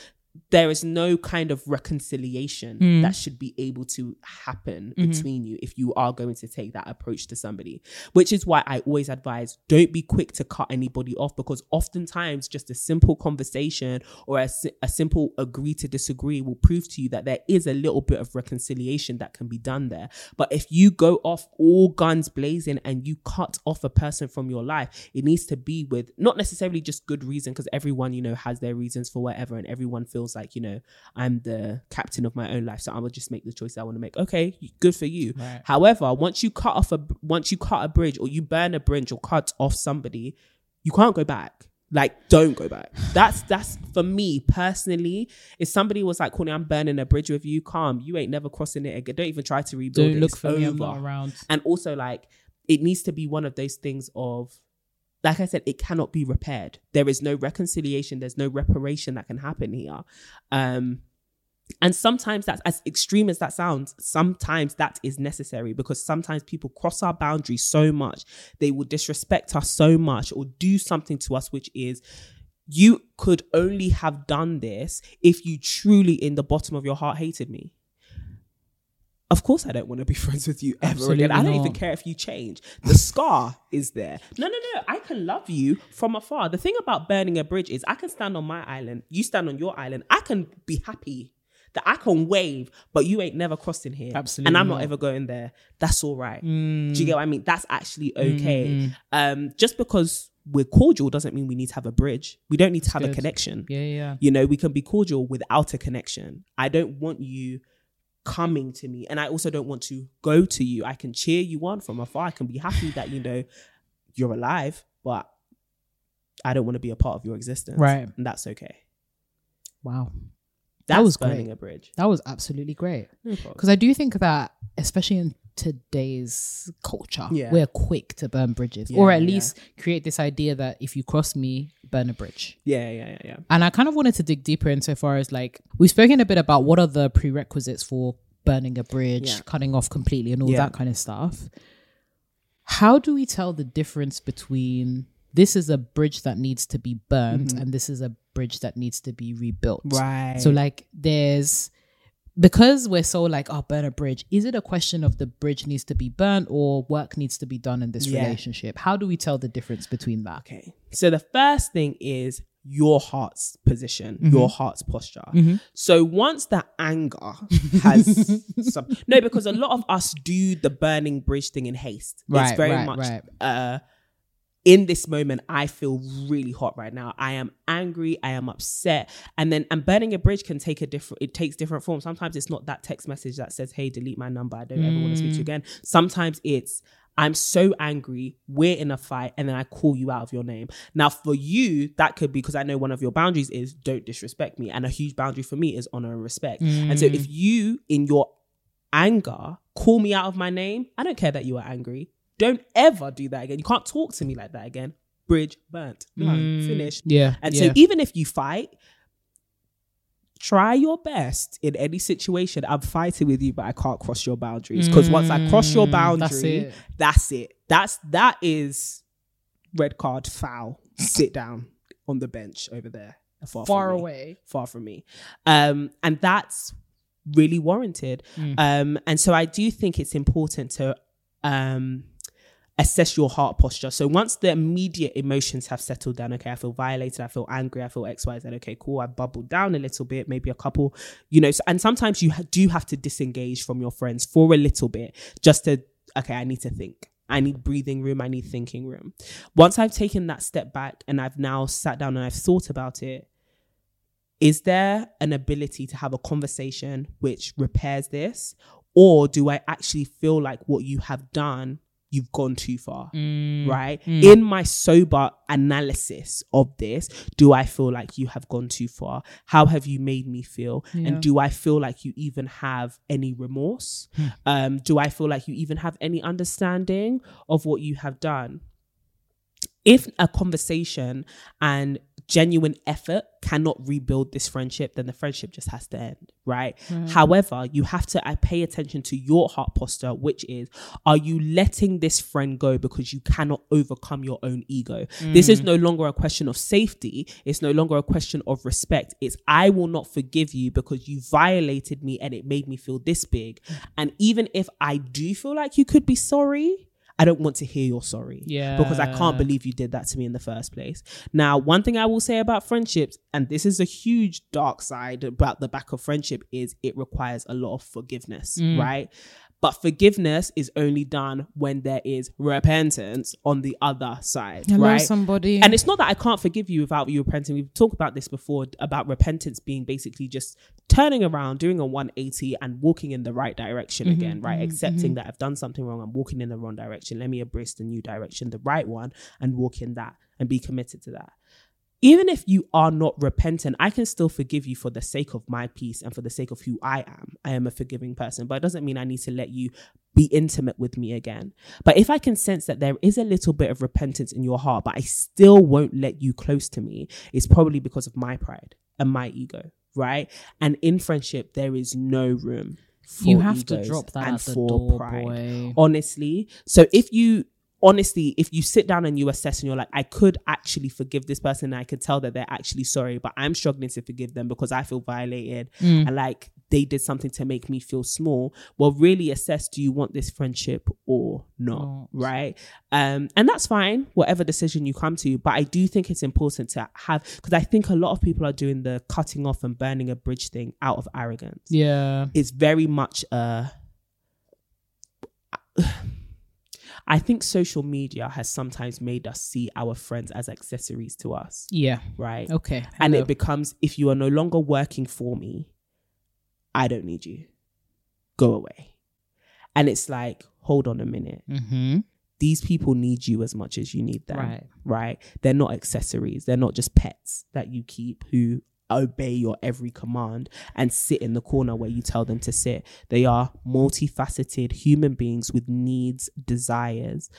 there is no kind of reconciliation Mm. that should be able to happen Mm-hmm. between you if you are going to take that approach to somebody. Which is why I always advise don't be quick to cut anybody off because oftentimes just a simple conversation or a, a simple agree to disagree will prove to you that there is a little bit of reconciliation that can be done there. But if you go off all guns blazing and you cut off a person from your life, it needs to be with not necessarily just good reason because everyone, you know, has their reasons for whatever and everyone feels like, you know, I'm the captain of my own life. So I will just make the choice I want to make. Okay, good for you. Right. However, once you cut off a once you cut a bridge or you burn a bridge or cut off somebody, you can't go back. Like, don't go back. That's that's for me personally. If somebody was like, "Courtney, I'm burning a bridge with you," calm. You ain't never crossing it again. Don't even try to rebuild. Don't it. look It's for me. I'm not around. And also, like, it needs to be one of those things of, like I said, it cannot be repaired. There is no reconciliation. There's no reparation that can happen here. Um, and sometimes that's as extreme as that sounds, sometimes that is necessary because sometimes people cross our boundaries so much, they will disrespect us so much or do something to us, which is you could only have done this if you truly, in the bottom of your heart, hated me. Of course, I don't want to be friends with you ever Absolutely again. I don't even care if you change. The scar is there. No, no, no. I can love you from afar. The thing about burning a bridge is I can stand on my island, you stand on your island. I can be happy that I can wave, but you ain't never crossing here. Absolutely And I'm not not. ever going there. That's all right. Mm. Do you get what I mean? That's actually okay. Mm. Um, just because we're cordial doesn't mean we need to have a bridge. We don't need to have a connection. Yeah, yeah. You know, we can be cordial without a connection. I don't want you coming to me, and I also don't want to go to you. I can cheer you on from afar. I can be happy that you know you're alive, but I don't want to be a part of your existence. Right. And that's okay. Wow. That's was burning great. a bridge. That was absolutely great. No. Because I do think that, especially in today's culture, Yeah. we're quick to burn bridges, Yeah, or at yeah. least create this idea that if you cross me, burn a bridge. Yeah, yeah, yeah, yeah. And I kind of wanted to dig deeper insofar as like we've spoken a bit about what are the prerequisites for burning a bridge, Yeah. cutting off completely, and all Yeah. that kind of stuff. How do we tell the difference between this is a bridge that needs to be burnt and this is a bridge that needs to be rebuilt? Mm-hmm. Right. So like there's because we're so like oh burn a bridge is it a question of the bridge needs to be burnt or work needs to be done in this Yeah. relationship how do we tell the difference between that Okay. So the first thing is your heart's position, Mm-hmm. your heart's posture. So once the anger has some no, because a lot of us do the burning bridge thing in haste. it's Right, very right, much right. uh in this moment, I feel really hot right now. I am angry. I am upset. And then, and burning a bridge can take a different, it takes different forms. Sometimes it's not that text message that says, Hey, delete my number. I don't ever want to speak to Mm. you again. Sometimes it's, I'm so angry. We're in a fight. And then I call you out of your name. Now, for you, that could be because I know one of your boundaries is don't disrespect me. And a huge boundary for me is honor and respect. And so Mm. if you, in your anger, call me out of my name, I don't care that you are angry. Don't ever do that again. You can't talk to me like that again. Bridge burnt. Mm. Finished. yeah And yeah. so even if you fight, try your best in any situation. I'm fighting with you, but I can't cross your boundaries because once I cross your Mm, that's boundary, it. that's it. That's that is red card foul. Sit down on the bench over there, far, Far from me. away. far from me, um, and that's really warranted. Mm. Um, and so I do think it's important to um assess your heart posture. So once the immediate emotions have settled down, okay, I feel violated, I feel angry, I feel X, Y, Z. Okay, cool. I bubbled down a little bit, maybe a couple, you know. So, and sometimes you do have to disengage from your friends for a little bit, just to okay, I need to think. I need breathing room. I need thinking room. Once I've taken that step back and I've now sat down and I've thought about it, is there an ability to have a conversation which repairs this? Or do I actually feel like what you have done, you've gone too far? Mm. Right? In my sober analysis of this, do I feel like you have gone too far? How have you made me feel? Yeah. And do I feel like you even have any remorse? Um, do I feel like you even have any understanding of what you have done? if a conversation and genuine effort cannot rebuild this friendship, then the friendship just has to end, right? Mm. However, you have to uh, pay attention to your heart posture, which is are you letting this friend go because you cannot overcome your own ego? This is mm. no longer a question of safety, it's no longer a question of respect. It's I will not forgive you because you violated me and it made me feel this big. Mm. And even if I do feel like you could be sorry, I don't want to hear you're sorry. Yeah. Because I can't believe you did that to me in the first place. Now, one thing I will say about friendships, and this is a huge dark side about the back of friendship, is it requires a lot of forgiveness, mm. right? But forgiveness is only done when there is repentance on the other side, Hello, right? somebody. And it's not that I can't forgive you without you repenting. We've talked about this before about repentance being basically just turning around, doing a 180 and walking in the right direction Mm-hmm, again, right? Accepting that I've done something wrong. I'm walking in the wrong direction. Let me embrace the new direction, the right one, and walk in that and be committed to that. Even if you are not repentant, I can still forgive you for the sake of my peace and for the sake of who I am. I am a forgiving person, but it doesn't mean I need to let you be intimate with me again. But if I can sense that there is a little bit of repentance in your heart, but I still won't let you close to me, it's probably because of my pride and my ego, right? And in friendship, there is no room. For you have to drop that and at the for door, pride boy. honestly. So if you honestly, if you sit down and you assess and you're like, I could actually forgive this person, and I could tell that they're actually sorry, but I'm struggling to forgive them because I feel violated Mm. and like they did something to make me feel small. Well, really assess do you want this friendship or not? Not. Right. Um, and that's fine, whatever decision you come to. But I do think it's important to have because I think a lot of people are doing the cutting off and burning a bridge thing out of arrogance Yeah. it's very much uh I think social media has sometimes made us see our friends as accessories to us, Yeah. right? Okay. And it becomes if you are no longer working for me, I don't need you. Go away. And it's like, hold on a minute. Mhm. These people need you as much as you need them. Right. Right. They're not accessories. They're not just pets that you keep who obey your every command and sit in the corner where you tell them to sit. They are multifaceted human beings with needs, desires.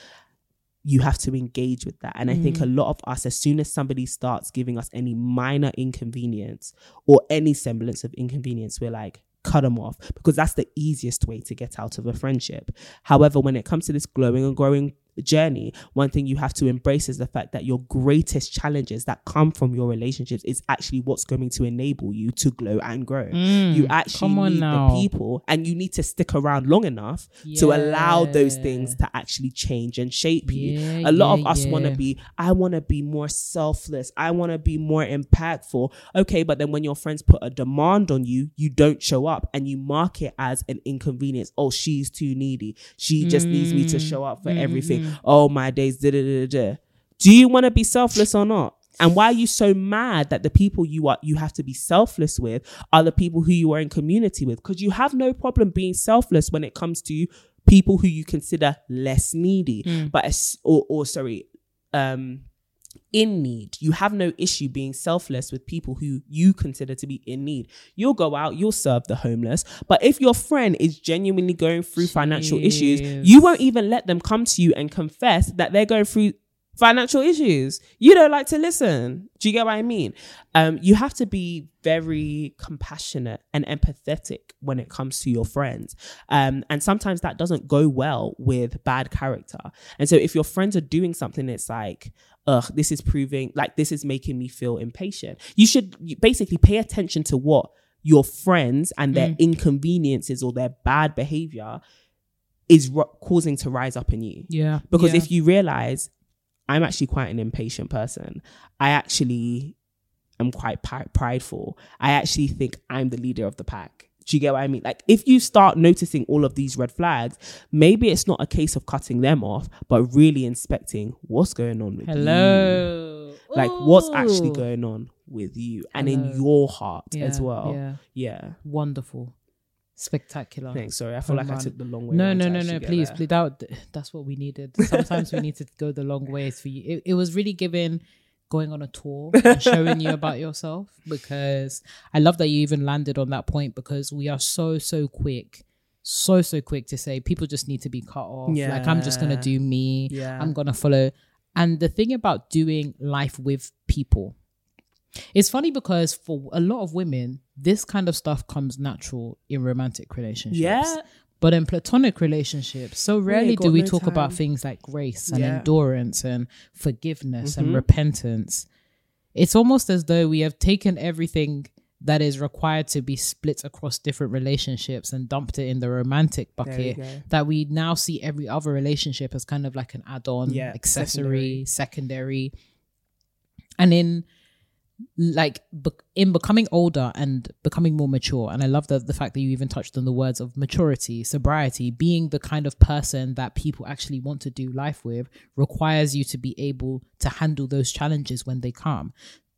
You have to engage with that. And I think a mm. lot of us, as soon as somebody starts giving us any minor inconvenience or any semblance of inconvenience, we're like, cut them off because that's the easiest way to get out of a friendship. However, when it comes to this glowing and growing journey, one thing you have to embrace is the fact that your greatest challenges that come from your relationships is actually what's going to enable you to glow and grow. you actually Mm, come on need now. the people and you need to stick around long enough to allow those things to actually change and shape you. A lot yeah, of us want to be, I want to be more selfless. I want to be more impactful. Okay, but then when your friends put a demand on you, you don't show up and you mark it as an inconvenience. Oh, she's too needy. She just needs me to Mm. show up for everything. Oh, my days. Da, da, da, da. Do you want to be selfless or not? And why are you so mad that the people you are you have to be selfless with are the people who you are in community with? Because you have no problem being selfless when it comes to people who you consider less needy, but or or sorry, um, in need. You have no issue being selfless with people who you consider to be in need. You'll go out, you'll serve the homeless. But if your friend is genuinely going through financial issues, you won't even let them come to you and confess that they're going through financial issues. You don't like to listen. Do you get what I mean? Um, you have to be very compassionate and empathetic when it comes to your friends. Um, and sometimes that doesn't go well with bad character. And so if your friends are doing something, it's like, ugh, this is proving like this is making me feel impatient. You should basically pay attention to what your friends and their Mm. inconveniences or their bad behavior is ro- causing to rise up in you. Yeah. Because yeah. if you realize I'm actually quite an impatient person, I actually am quite pi- prideful. I actually think I'm the leader of the pack. Do you get what I mean? Like, if you start noticing all of these red flags, maybe it's not a case of cutting them off, but really inspecting what's going on with you. Hello. Like, what's actually going on with you and in your heart Yeah, as well. Yeah. Yeah. Wonderful. Spectacular. Thanks. Sorry, I feel Oh, like I took the long way. No, no, no, no. Please, please. That, that's what we needed. Sometimes we need to go the long ways for you. It, it was really giving going on a tour and showing you about yourself because I love that you even landed on that point because we are so, so quick, so, so quick to say people just need to be cut off. Like, I'm just going to do me. Yeah. I'm going to follow. And the thing about doing life with people, it's funny because for a lot of women, this kind of stuff comes natural in romantic relationships. Yeah. But in platonic relationships, so rarely do we no talk about things like grace and Yeah. endurance and forgiveness Mhm. and repentance. It's almost as though we have taken everything that is required to be split across different relationships and dumped it in the romantic bucket that we now see every other relationship as kind of like an add-on Yeah, accessory secondary, and in like be- in becoming older and becoming more mature and i love the, the fact that you even touched on the words of maturity sobriety being the kind of person that people actually want to do life with requires you to be able to handle those challenges when they come.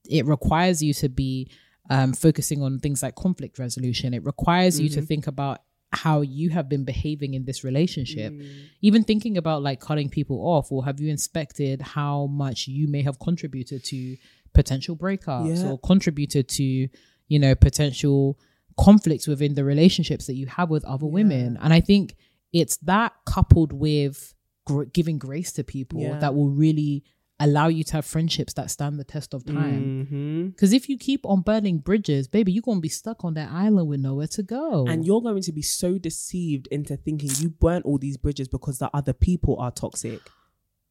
It requires you to be um, focusing on things like conflict resolution. It requires you to think about how you have been behaving in this relationship. Even thinking about like cutting people off or have you inspected how much you may have contributed to potential breakups Yeah. or contributed to you know potential conflicts within the relationships that you have with other women and i think it's that coupled with gr- giving grace to people Yeah. that will really allow you to have friendships that stand the test of time mm-hmm. because if you keep on burning bridges baby you're gonna be stuck on that island with nowhere to go And you're going to be so deceived into thinking you burnt all these bridges because the other people are toxic.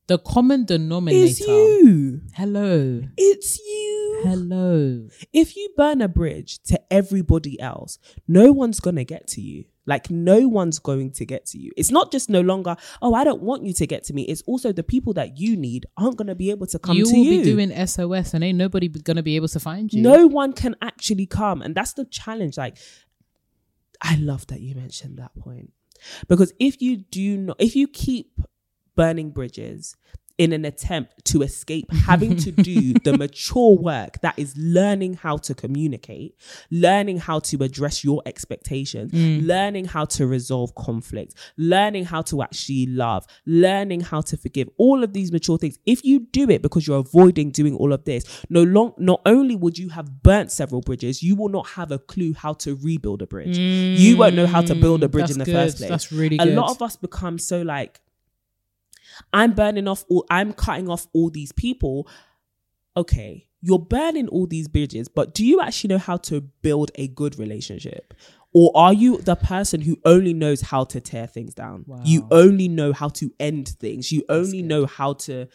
The common denominator It's you. hello It's you. hello If you burn a bridge to everybody else, no one's going to get to you. Like, no one's going to get to you. It's not just no longer, oh, I don't want you to get to me. It's also the people that you need aren't going to be able to come to you to will be doing SOS and ain't nobody gonna be able to find you. No one can actually come. And that's the challenge. Like, I love that you mentioned that point. Because if you do not, if you keep burning bridges in an attempt to escape having to do the mature work that is learning how to communicate, learning how to address your expectations, mm. learning how to resolve conflict, learning how to actually love, learning how to forgive, all of these mature things. If you do it because you're avoiding doing all of this, no long not only would you have burnt several bridges, you will not have a clue how to rebuild a bridge. you won't know how to build a bridge That's in the good. first place That's really a good. lot of us become so like i'm burning off all i'm cutting off all these people. Okay you're burning all these bridges but do you actually know how to build a good relationship? Or are you the person who only knows how to tear things down? You only know how to end things. You only know how to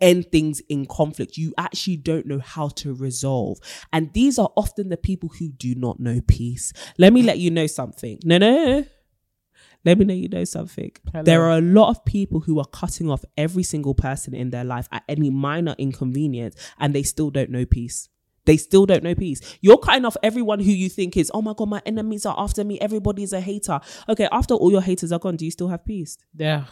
end things in conflict. You actually don't know how to resolve. And these are often the people who do not know peace. Let me let you know something. No, no no let me know you know something. Hello. There are a lot of people who are cutting off every single person in their life at any minor inconvenience and they still don't know peace. They still don't know peace. You're cutting off everyone who you think is, oh my God, my enemies are after me. Everybody's a hater. Okay, after all your haters are gone, do you still have peace? yeah,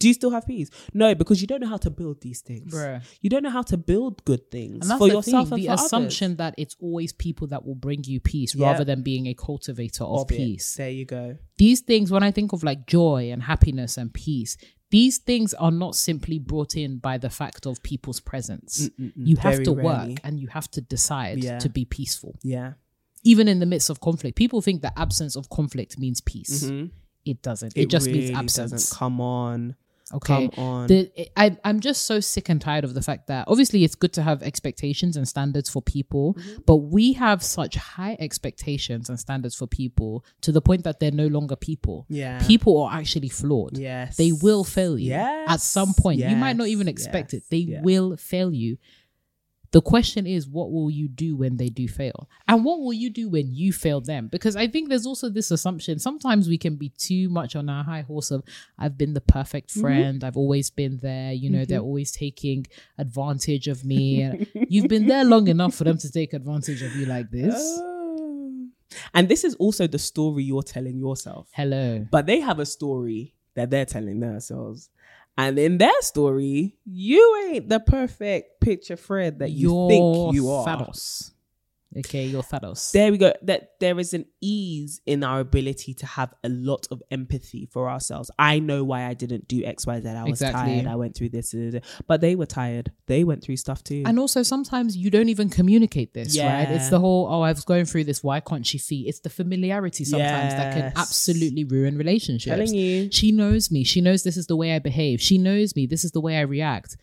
Do you still have peace? No, because you don't know how to build these things. Bruh. You don't know how to build good things for yourself thing. and The for others. assumption that it's always people that will bring you peace Yeah. rather than being a cultivator of, Of it. peace. There you go. These things, when I think of like joy and happiness and peace, these things are not simply brought in by the fact of people's presence. You have to rarely. work and you have to decide Yeah. to be peaceful. Yeah. Even in the midst of conflict, people think the absence of conflict means peace. Mhm. It doesn't. It, just means absence. Doesn't. Come on. Okay. Come on. The, I, I'm just so sick and tired of the fact that obviously it's good to have expectations and standards for people, Mm-hmm. but we have such high expectations and standards for people to the point that they're no longer people. Yeah. People are actually flawed. Yes. They will fail you Yes. at some point. you might not even expect it. They Yeah. will fail you. The question is, what will you do when they do fail? And what will you do when you fail them? Because I think there's also this assumption sometimes we can be too much on our high horse of, I've been the perfect Mm-hmm. friend, I've always been there, you know, they're always taking advantage of me. You've been there long enough for them to take advantage of you like this. Oh. And this is also the story you're telling yourself. Hello. But they have a story that they're telling themselves. And in their story, you ain't the perfect picture Fred that you You're think you are. Okay, you're Thanos. There we go. That there is an ease in our ability to have a lot of empathy for ourselves. I know why I didn't do X, Y, Z. I was Exactly. tired. I went through this, but they were tired. They went through stuff too. And also, sometimes you don't even communicate this, right? It's the whole, oh, I was going through this. Why can't she see? It's the familiarity sometimes that can absolutely ruin relationships. telling you. She knows me. She knows this is the way I behave. She knows me. This is the way I react.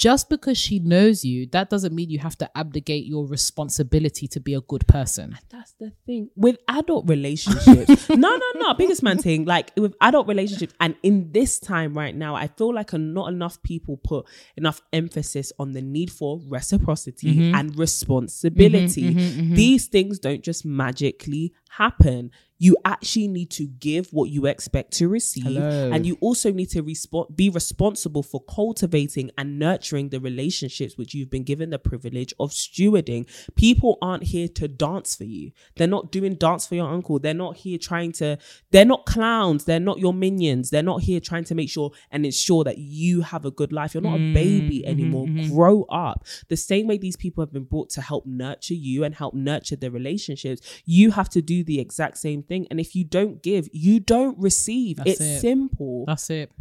Just because she knows you, that doesn't mean you have to abdicate your responsibility to be a good person. That's the thing with adult relationships. no, no, no. Biggest man thing. Like with adult relationships, and in this time right now, I feel like a, not enough people put enough emphasis on the need for reciprocity mm-hmm. and responsibility. Mm-hmm, mm-hmm, These things don't just magically happen. You actually need to give what you expect to receive, Hello. and you also need to respo- be responsible for cultivating and nurturing the relationships which you've been given the privilege of stewarding. People aren't here to dance for you. They're not doing dance for your uncle. They're not here trying to, they're not clowns. They're not your minions. They're not here trying to make sure and ensure that you have a good life. You're not a mm, baby mm-hmm, anymore. Mm-hmm. Grow up. The same way these people have been brought to help nurture you and help nurture the relationships, you have to do the exact same thing. And if you don't give, you don't receive. That's it's it. simple. That's it.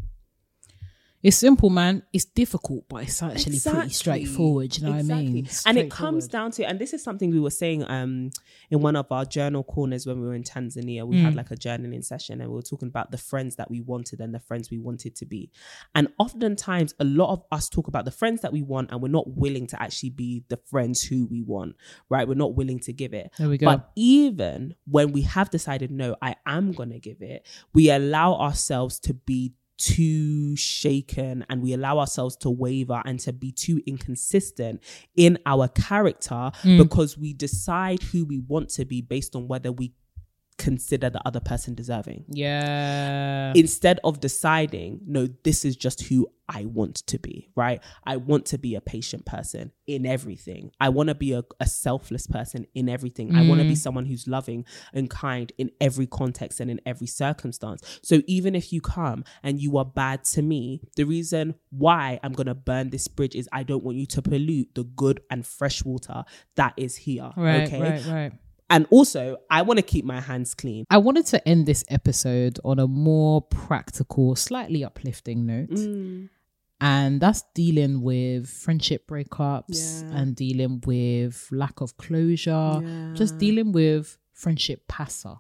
It's simple, man. It's difficult, but it's actually pretty straightforward. You know what I mean? And it comes down to, and this is something we were saying um in one of our journal corners when we were in Tanzania. We Mm. had like a journaling session and we were talking about the friends that we wanted and the friends we wanted to be. And oftentimes a lot of us talk about the friends that we want and we're not willing to actually be the friends who we want, right? We're not willing to give it. There we go. But even when we have decided, no, I am going to give it, we allow ourselves to be too shaken and we allow ourselves to waver and to be too inconsistent in our character mm. because we decide who we want to be based on whether we consider the other person deserving. Yeah. instead of deciding no this is just who i want to be right? I want to be a patient person in everything. I want to be a, a selfless person in everything. I want to be mm-hmm. someone who's loving and kind in every context and in every circumstance. So even if you come and you are bad to me the reason why i'm going to burn this bridge is i don't want you to pollute the good and fresh water that is here right, okay? right, right. And also i want to keep my hands clean I wanted to end this episode on a more practical, slightly uplifting note. Mm. And that's dealing with friendship breakups Yeah. and dealing with lack of closure, just dealing with friendship passer.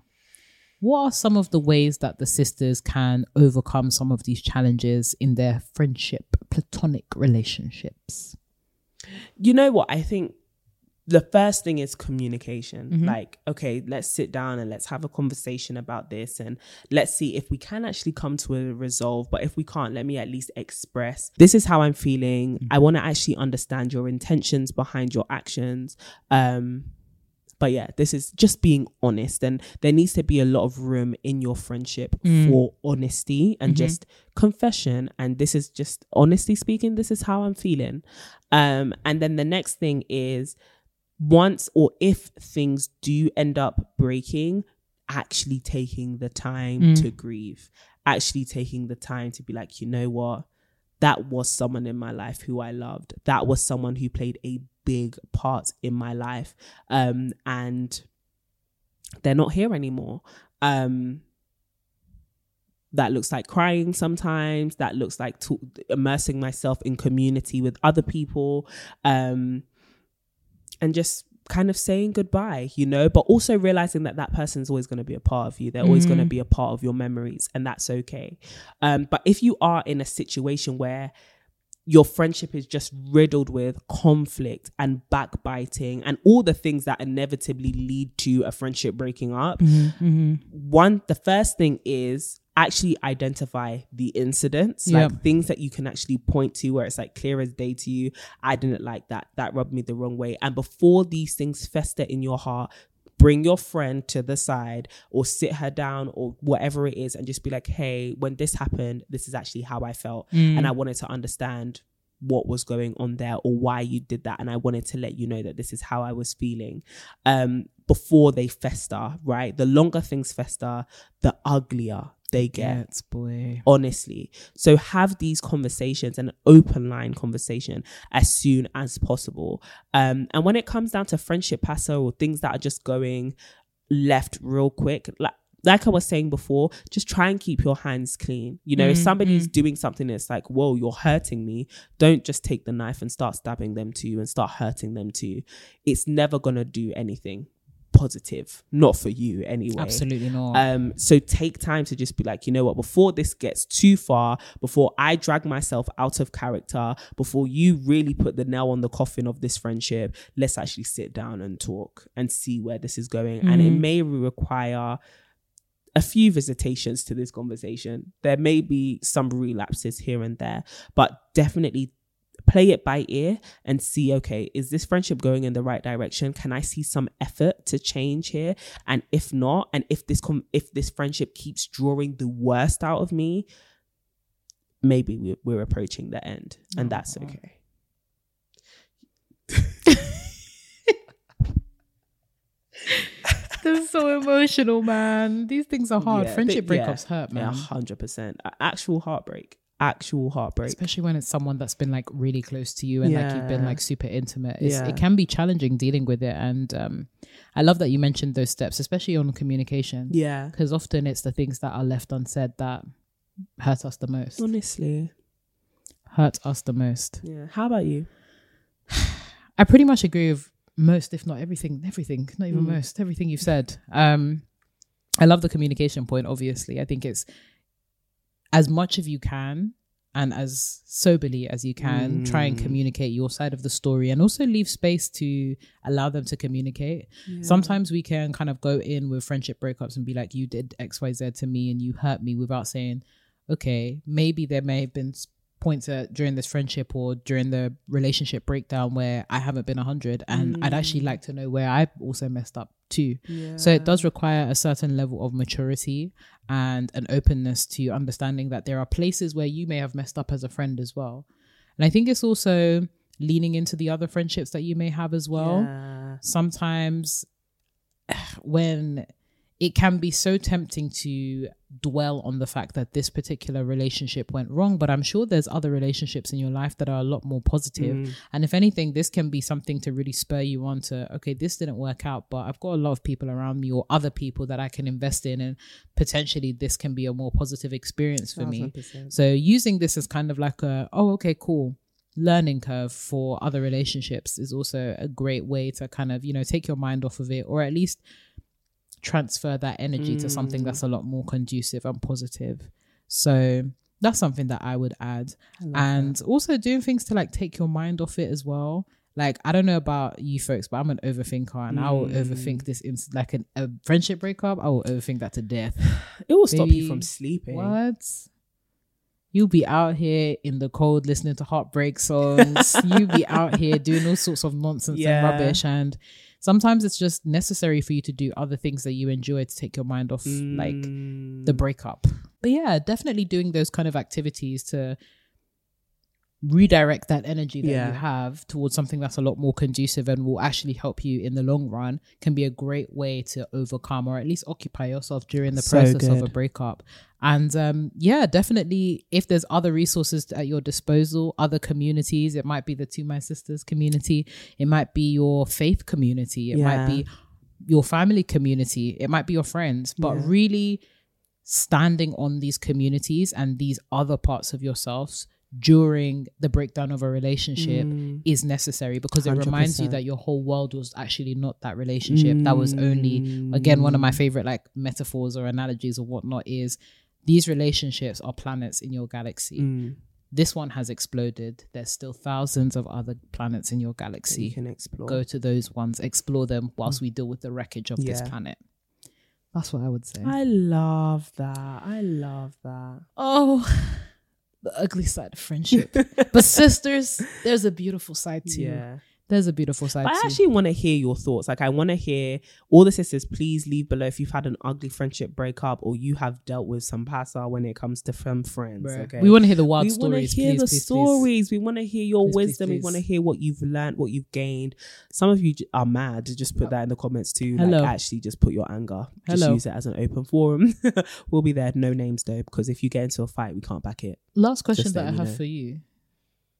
What are some of the ways that the sisters can overcome some of these challenges in their friendship, platonic relationships? you know what i think the first thing is communication. Mm-hmm. like okay let's sit down and let's have a conversation about this and let's see if we can actually come to a resolve. But if we can't let me at least express this is how i'm feeling. Mm-hmm. i want to actually understand your intentions behind your actions. Um but yeah this is just being honest. And there needs to be a lot of room in your friendship for honesty and just confession. And this is just honestly speaking this is how i'm feeling. Um and then the next thing is once or if things do end up breaking actually taking the time to grieve actually taking the time to be like you know what that was someone in my life who I loved. That was someone who played a big part in my life. Um, and they're not here anymore. Um, that looks like crying sometimes. That looks like to- immersing myself in community with other people. Um, and just kind of saying goodbye, you know, but also realizing that that person's always going to be a part of you. They're always going to mm. be a part of your memories, and that's okay. Um, but if you are in a situation where your friendship is just riddled with conflict and backbiting and all the things that inevitably lead to a friendship breaking up, mm-hmm. Mm-hmm. one, the first thing is actually identify the incidents, Yep. like things that you can actually point to where it's like clear as day to you. I didn't like that. That rubbed me the wrong way. And before these things fester in your heart, bring your friend to the side or sit her down or whatever it is and just be like, hey, when this happened, this is actually how I felt. And I wanted to understand what was going on there or why you did that and i wanted to let you know that this is how i was feeling um before they fester right the longer things fester the uglier they get boy. honestly. So have these conversations, an open line conversation as soon as possible. Um, and when it comes down to friendship passer or things that are just going left real quick, like like I was saying before, just try and keep your hands clean. You know, if somebody's doing something that's like, whoa, you're hurting me, don't just take the knife and start stabbing them too and start hurting them too. It's never gonna do anything positive, not for you anyway. Absolutely not. Um, so take time to just be like, you know what, before this gets too far, before I drag myself out of character, before you really put the nail on the coffin of this friendship, let's actually sit down and talk and see where this is going. And it may require a few visitations to this conversation. There may be some relapses here and there, but definitely play it by ear and see okay is this friendship going in the right direction can i see some effort to change here and if not and if this com- if this friendship keeps drawing the worst out of me maybe we're, we're approaching the end and oh, that's okay This is so emotional, man. These things are hard. Yeah, Friendship but- yeah, breakups hurt, yeah man. 100% actual heartbreak actual heartbreak Especially when it's someone that's been like really close to you and like you've been like super intimate. Yeah. It can be challenging dealing with it. And um, I love that you mentioned those steps, especially on communication. yeah Because often it's the things that are left unsaid that hurt us the most. honestly Hurt us the most. yeah how about you I pretty much agree with most, if not everything, everything, not even Mm. most, everything you've said. Um, I love the communication point, obviously. I think it's as much of you can and as soberly as you can, try and Mm. communicate your side of the story and also leave space to allow them to communicate. Sometimes we can kind of go in with friendship breakups and be like, you did XYZ to me and you hurt me without saying, okay, maybe there may have been points uh, during this friendship or during the relationship breakdown where I haven't been 100 and I'd actually like to know where I've also messed up too. So it does require a certain level of maturity and an openness to understanding that there are places where you may have messed up as a friend as well. And I think it's also leaning into the other friendships that you may have as well Yeah. sometimes when it can be so tempting to dwell on the fact that this particular relationship went wrong but i'm sure there's other relationships in your life that are a lot more positive. positive and if anything this can be something to really spur you on to okay this didn't work out but i've got a lot of people around me or other people that i can invest in and potentially this can be a more positive experience for me 1000%. so using this as kind of like a oh okay cool learning curve for other relationships is also a great way to kind of you know take your mind off of it or at least transfer that energy to something mm. that's a lot more conducive and positive so that's something that i would add and also doing things to like take your mind off it as well like i don't know about you folks but i'm an overthinker and i will overthink mm. this in like an, a friendship breakup i will overthink that to death it will stop you from sleeping what? You'll be out here in the cold listening to heartbreak songs. You'll be out here doing all sorts of nonsense Yeah. and rubbish. And sometimes it's just necessary for you to do other things that you enjoy to take your mind off like Mm. the breakup. But yeah, definitely doing those kind of activities to redirect that energy that Yeah. you have towards something that's a lot more conducive and will actually help you in the long run can be a great way to overcome or at least occupy yourself during the So process of a breakup. And um, yeah, definitely if there's other resources at your disposal, other communities, it might be the To My Sisters community, it might be your faith community, it might be your family community, it might be your friends, but really standing on these communities and these other parts of yourselves during the breakdown of a relationship Mm. is necessary because it reminds you that your whole world was actually not that relationship. That was only again one of my favorite like metaphors or analogies or whatnot is these relationships are planets in your galaxy. Mm. This one has exploded. There's still thousands of other planets in your that you galaxy. can explore. Go to those ones, explore them whilst we deal with the wreckage of this planet. That's what I would say. I love that. I love that. oh, the ugly side of friendship. but sisters, there's a beautiful side too. Yeah. There's a beautiful side But I too. actually want to hear your thoughts. Like, I want to hear all the sisters. Please leave below if you've had an ugly friendship breakup or you have dealt with some passa when it comes to femme friends. Bruh. Okay, We want to hear the wild we want to stories. hear please, the please, please. stories. We want to hear your Please, please, wisdom. We want to hear what you've learned, what you've gained. Some of you are mad. Just put that in the comments too. Hello. Like, actually, just put your anger. Just Hello. use it as an open forum. we'll be there. No names though, because if you get into a fight, we can't back it. Last question Just that I have know. for you.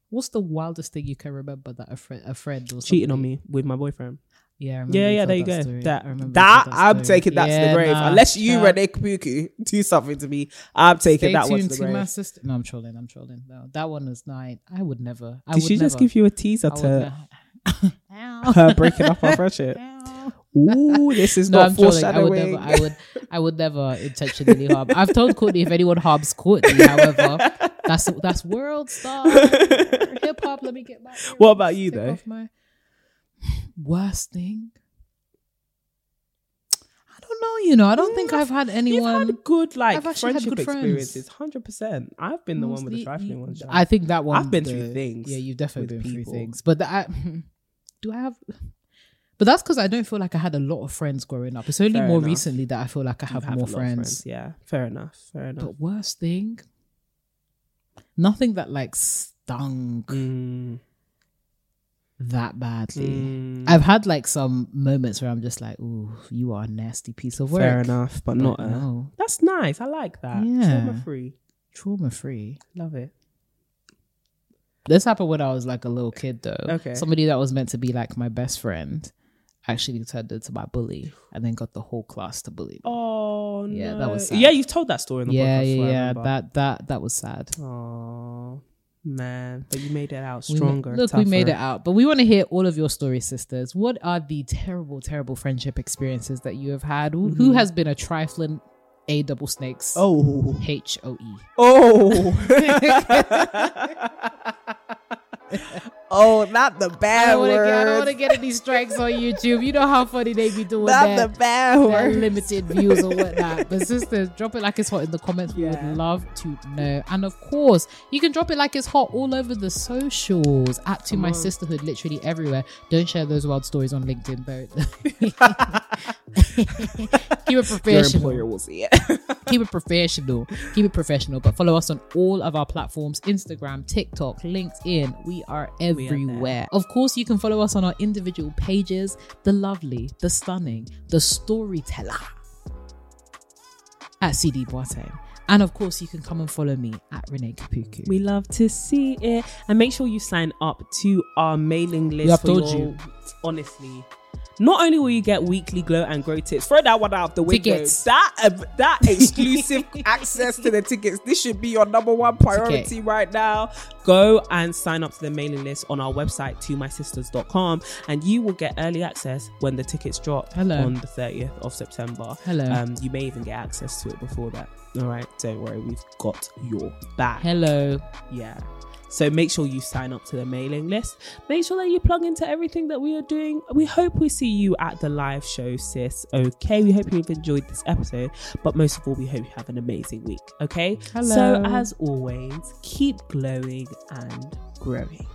What's the wildest thing you can remember that a friend, a friend or Cheating on me with my boyfriend. Yeah, I remember Yeah, yeah, there you go. story. That I that told I'm taking that to the grave. nah, Unless you. Renee Kapuku, do something to me, I'm taking Stay that one to the to my sister. No, I'm trolling. I'm trolling. No, that one is not. I would never. I Did would she just give you a teaser I to her breaking up our friendship? Ooh, this is No, not I'm trolling. I would never. I would. I would never intentionally harm. I've told Courtney if anyone harms Courtney, however, that's that's world star hip hop. Let me get my. What about you, though? my worst thing. I don't know. You know, I don't think I've had You've anyone. had good like I've had friendship good friends. experiences, hundred percent. I've been the one with the trifling ones. I think that one. I've been the- through things Yeah, you've definitely been people. through things. But the, I, do I have? But that's because I don't feel like I had a lot of friends growing up. It's only Fair more enough. recently that I feel like I have You've more of friends. Yeah, fair enough. Fair enough. But worst thing, nothing that like stung Mm, that badly. mm, I've had like some moments where I'm just like, "Ooh, you are a nasty piece of work." fair enough, but not. But A, no, That's nice. I like that. Yeah. Trauma free. trauma free. Love it. This happened when I was like a little kid, though. Okay. Somebody that was meant to be like my best friend actually turned into my bully, and then got the whole class to bully me. Oh Yeah, no. that was sad. Yeah, you've told that story in the yeah, podcast. yeah, yeah. That that that was sad. Oh man, but you made it out We stronger. look, we made it out, but we want to hear all of your stories, sisters. What are the terrible, terrible friendship experiences that you have had? Who, who has been a trifling a double snakes? Mm-hmm. Oh, H O E. oh, oh, not the bad don't get. I don't want to get any strikes on YouTube. You know how funny they be doing Not that. the bad their words. limited views or whatnot. But sisters, drop it like it's hot in the comments. We would love to know. And of course, you can drop it like it's hot all over the socials. At to Come my on. sisterhood, literally everywhere. Don't share those wild stories on LinkedIn though. Keep it Your professional. employer will see it. Keep it professional. Keep it professional. But follow us on all of our platforms Instagram, TikTok, LinkedIn. We are there. Everywhere. Of course, you can follow us on our individual pages The Lovely, The Stunning, The Storyteller at CD Boateng. And of course, you can come and follow me at Renee Kapuku. We love to see it, and make sure you sign up to our mailing list. We have for told your- you. honestly. Not only will you get weekly glow and grow tips, throw that one out of the window. Tickets. That uh, that exclusive access to the tickets. This should be your number one priority Ticket. right now. Go and sign up to the mailing list on our website, tomysisters.com, and you will get early access when the tickets drop Hello. on the 30th of September. Hello. Um, you may even get access to it before that. All right, don't worry, we've got your back. Hello. Yeah. So make sure you sign up to the mailing list. Make sure that you plug into everything that we are doing. We hope we see you at the live show, sis. Okay. We hope you've enjoyed this episode, but most of all, we hope you have an amazing week. Okay. Hello. So as always, keep glowing and growing.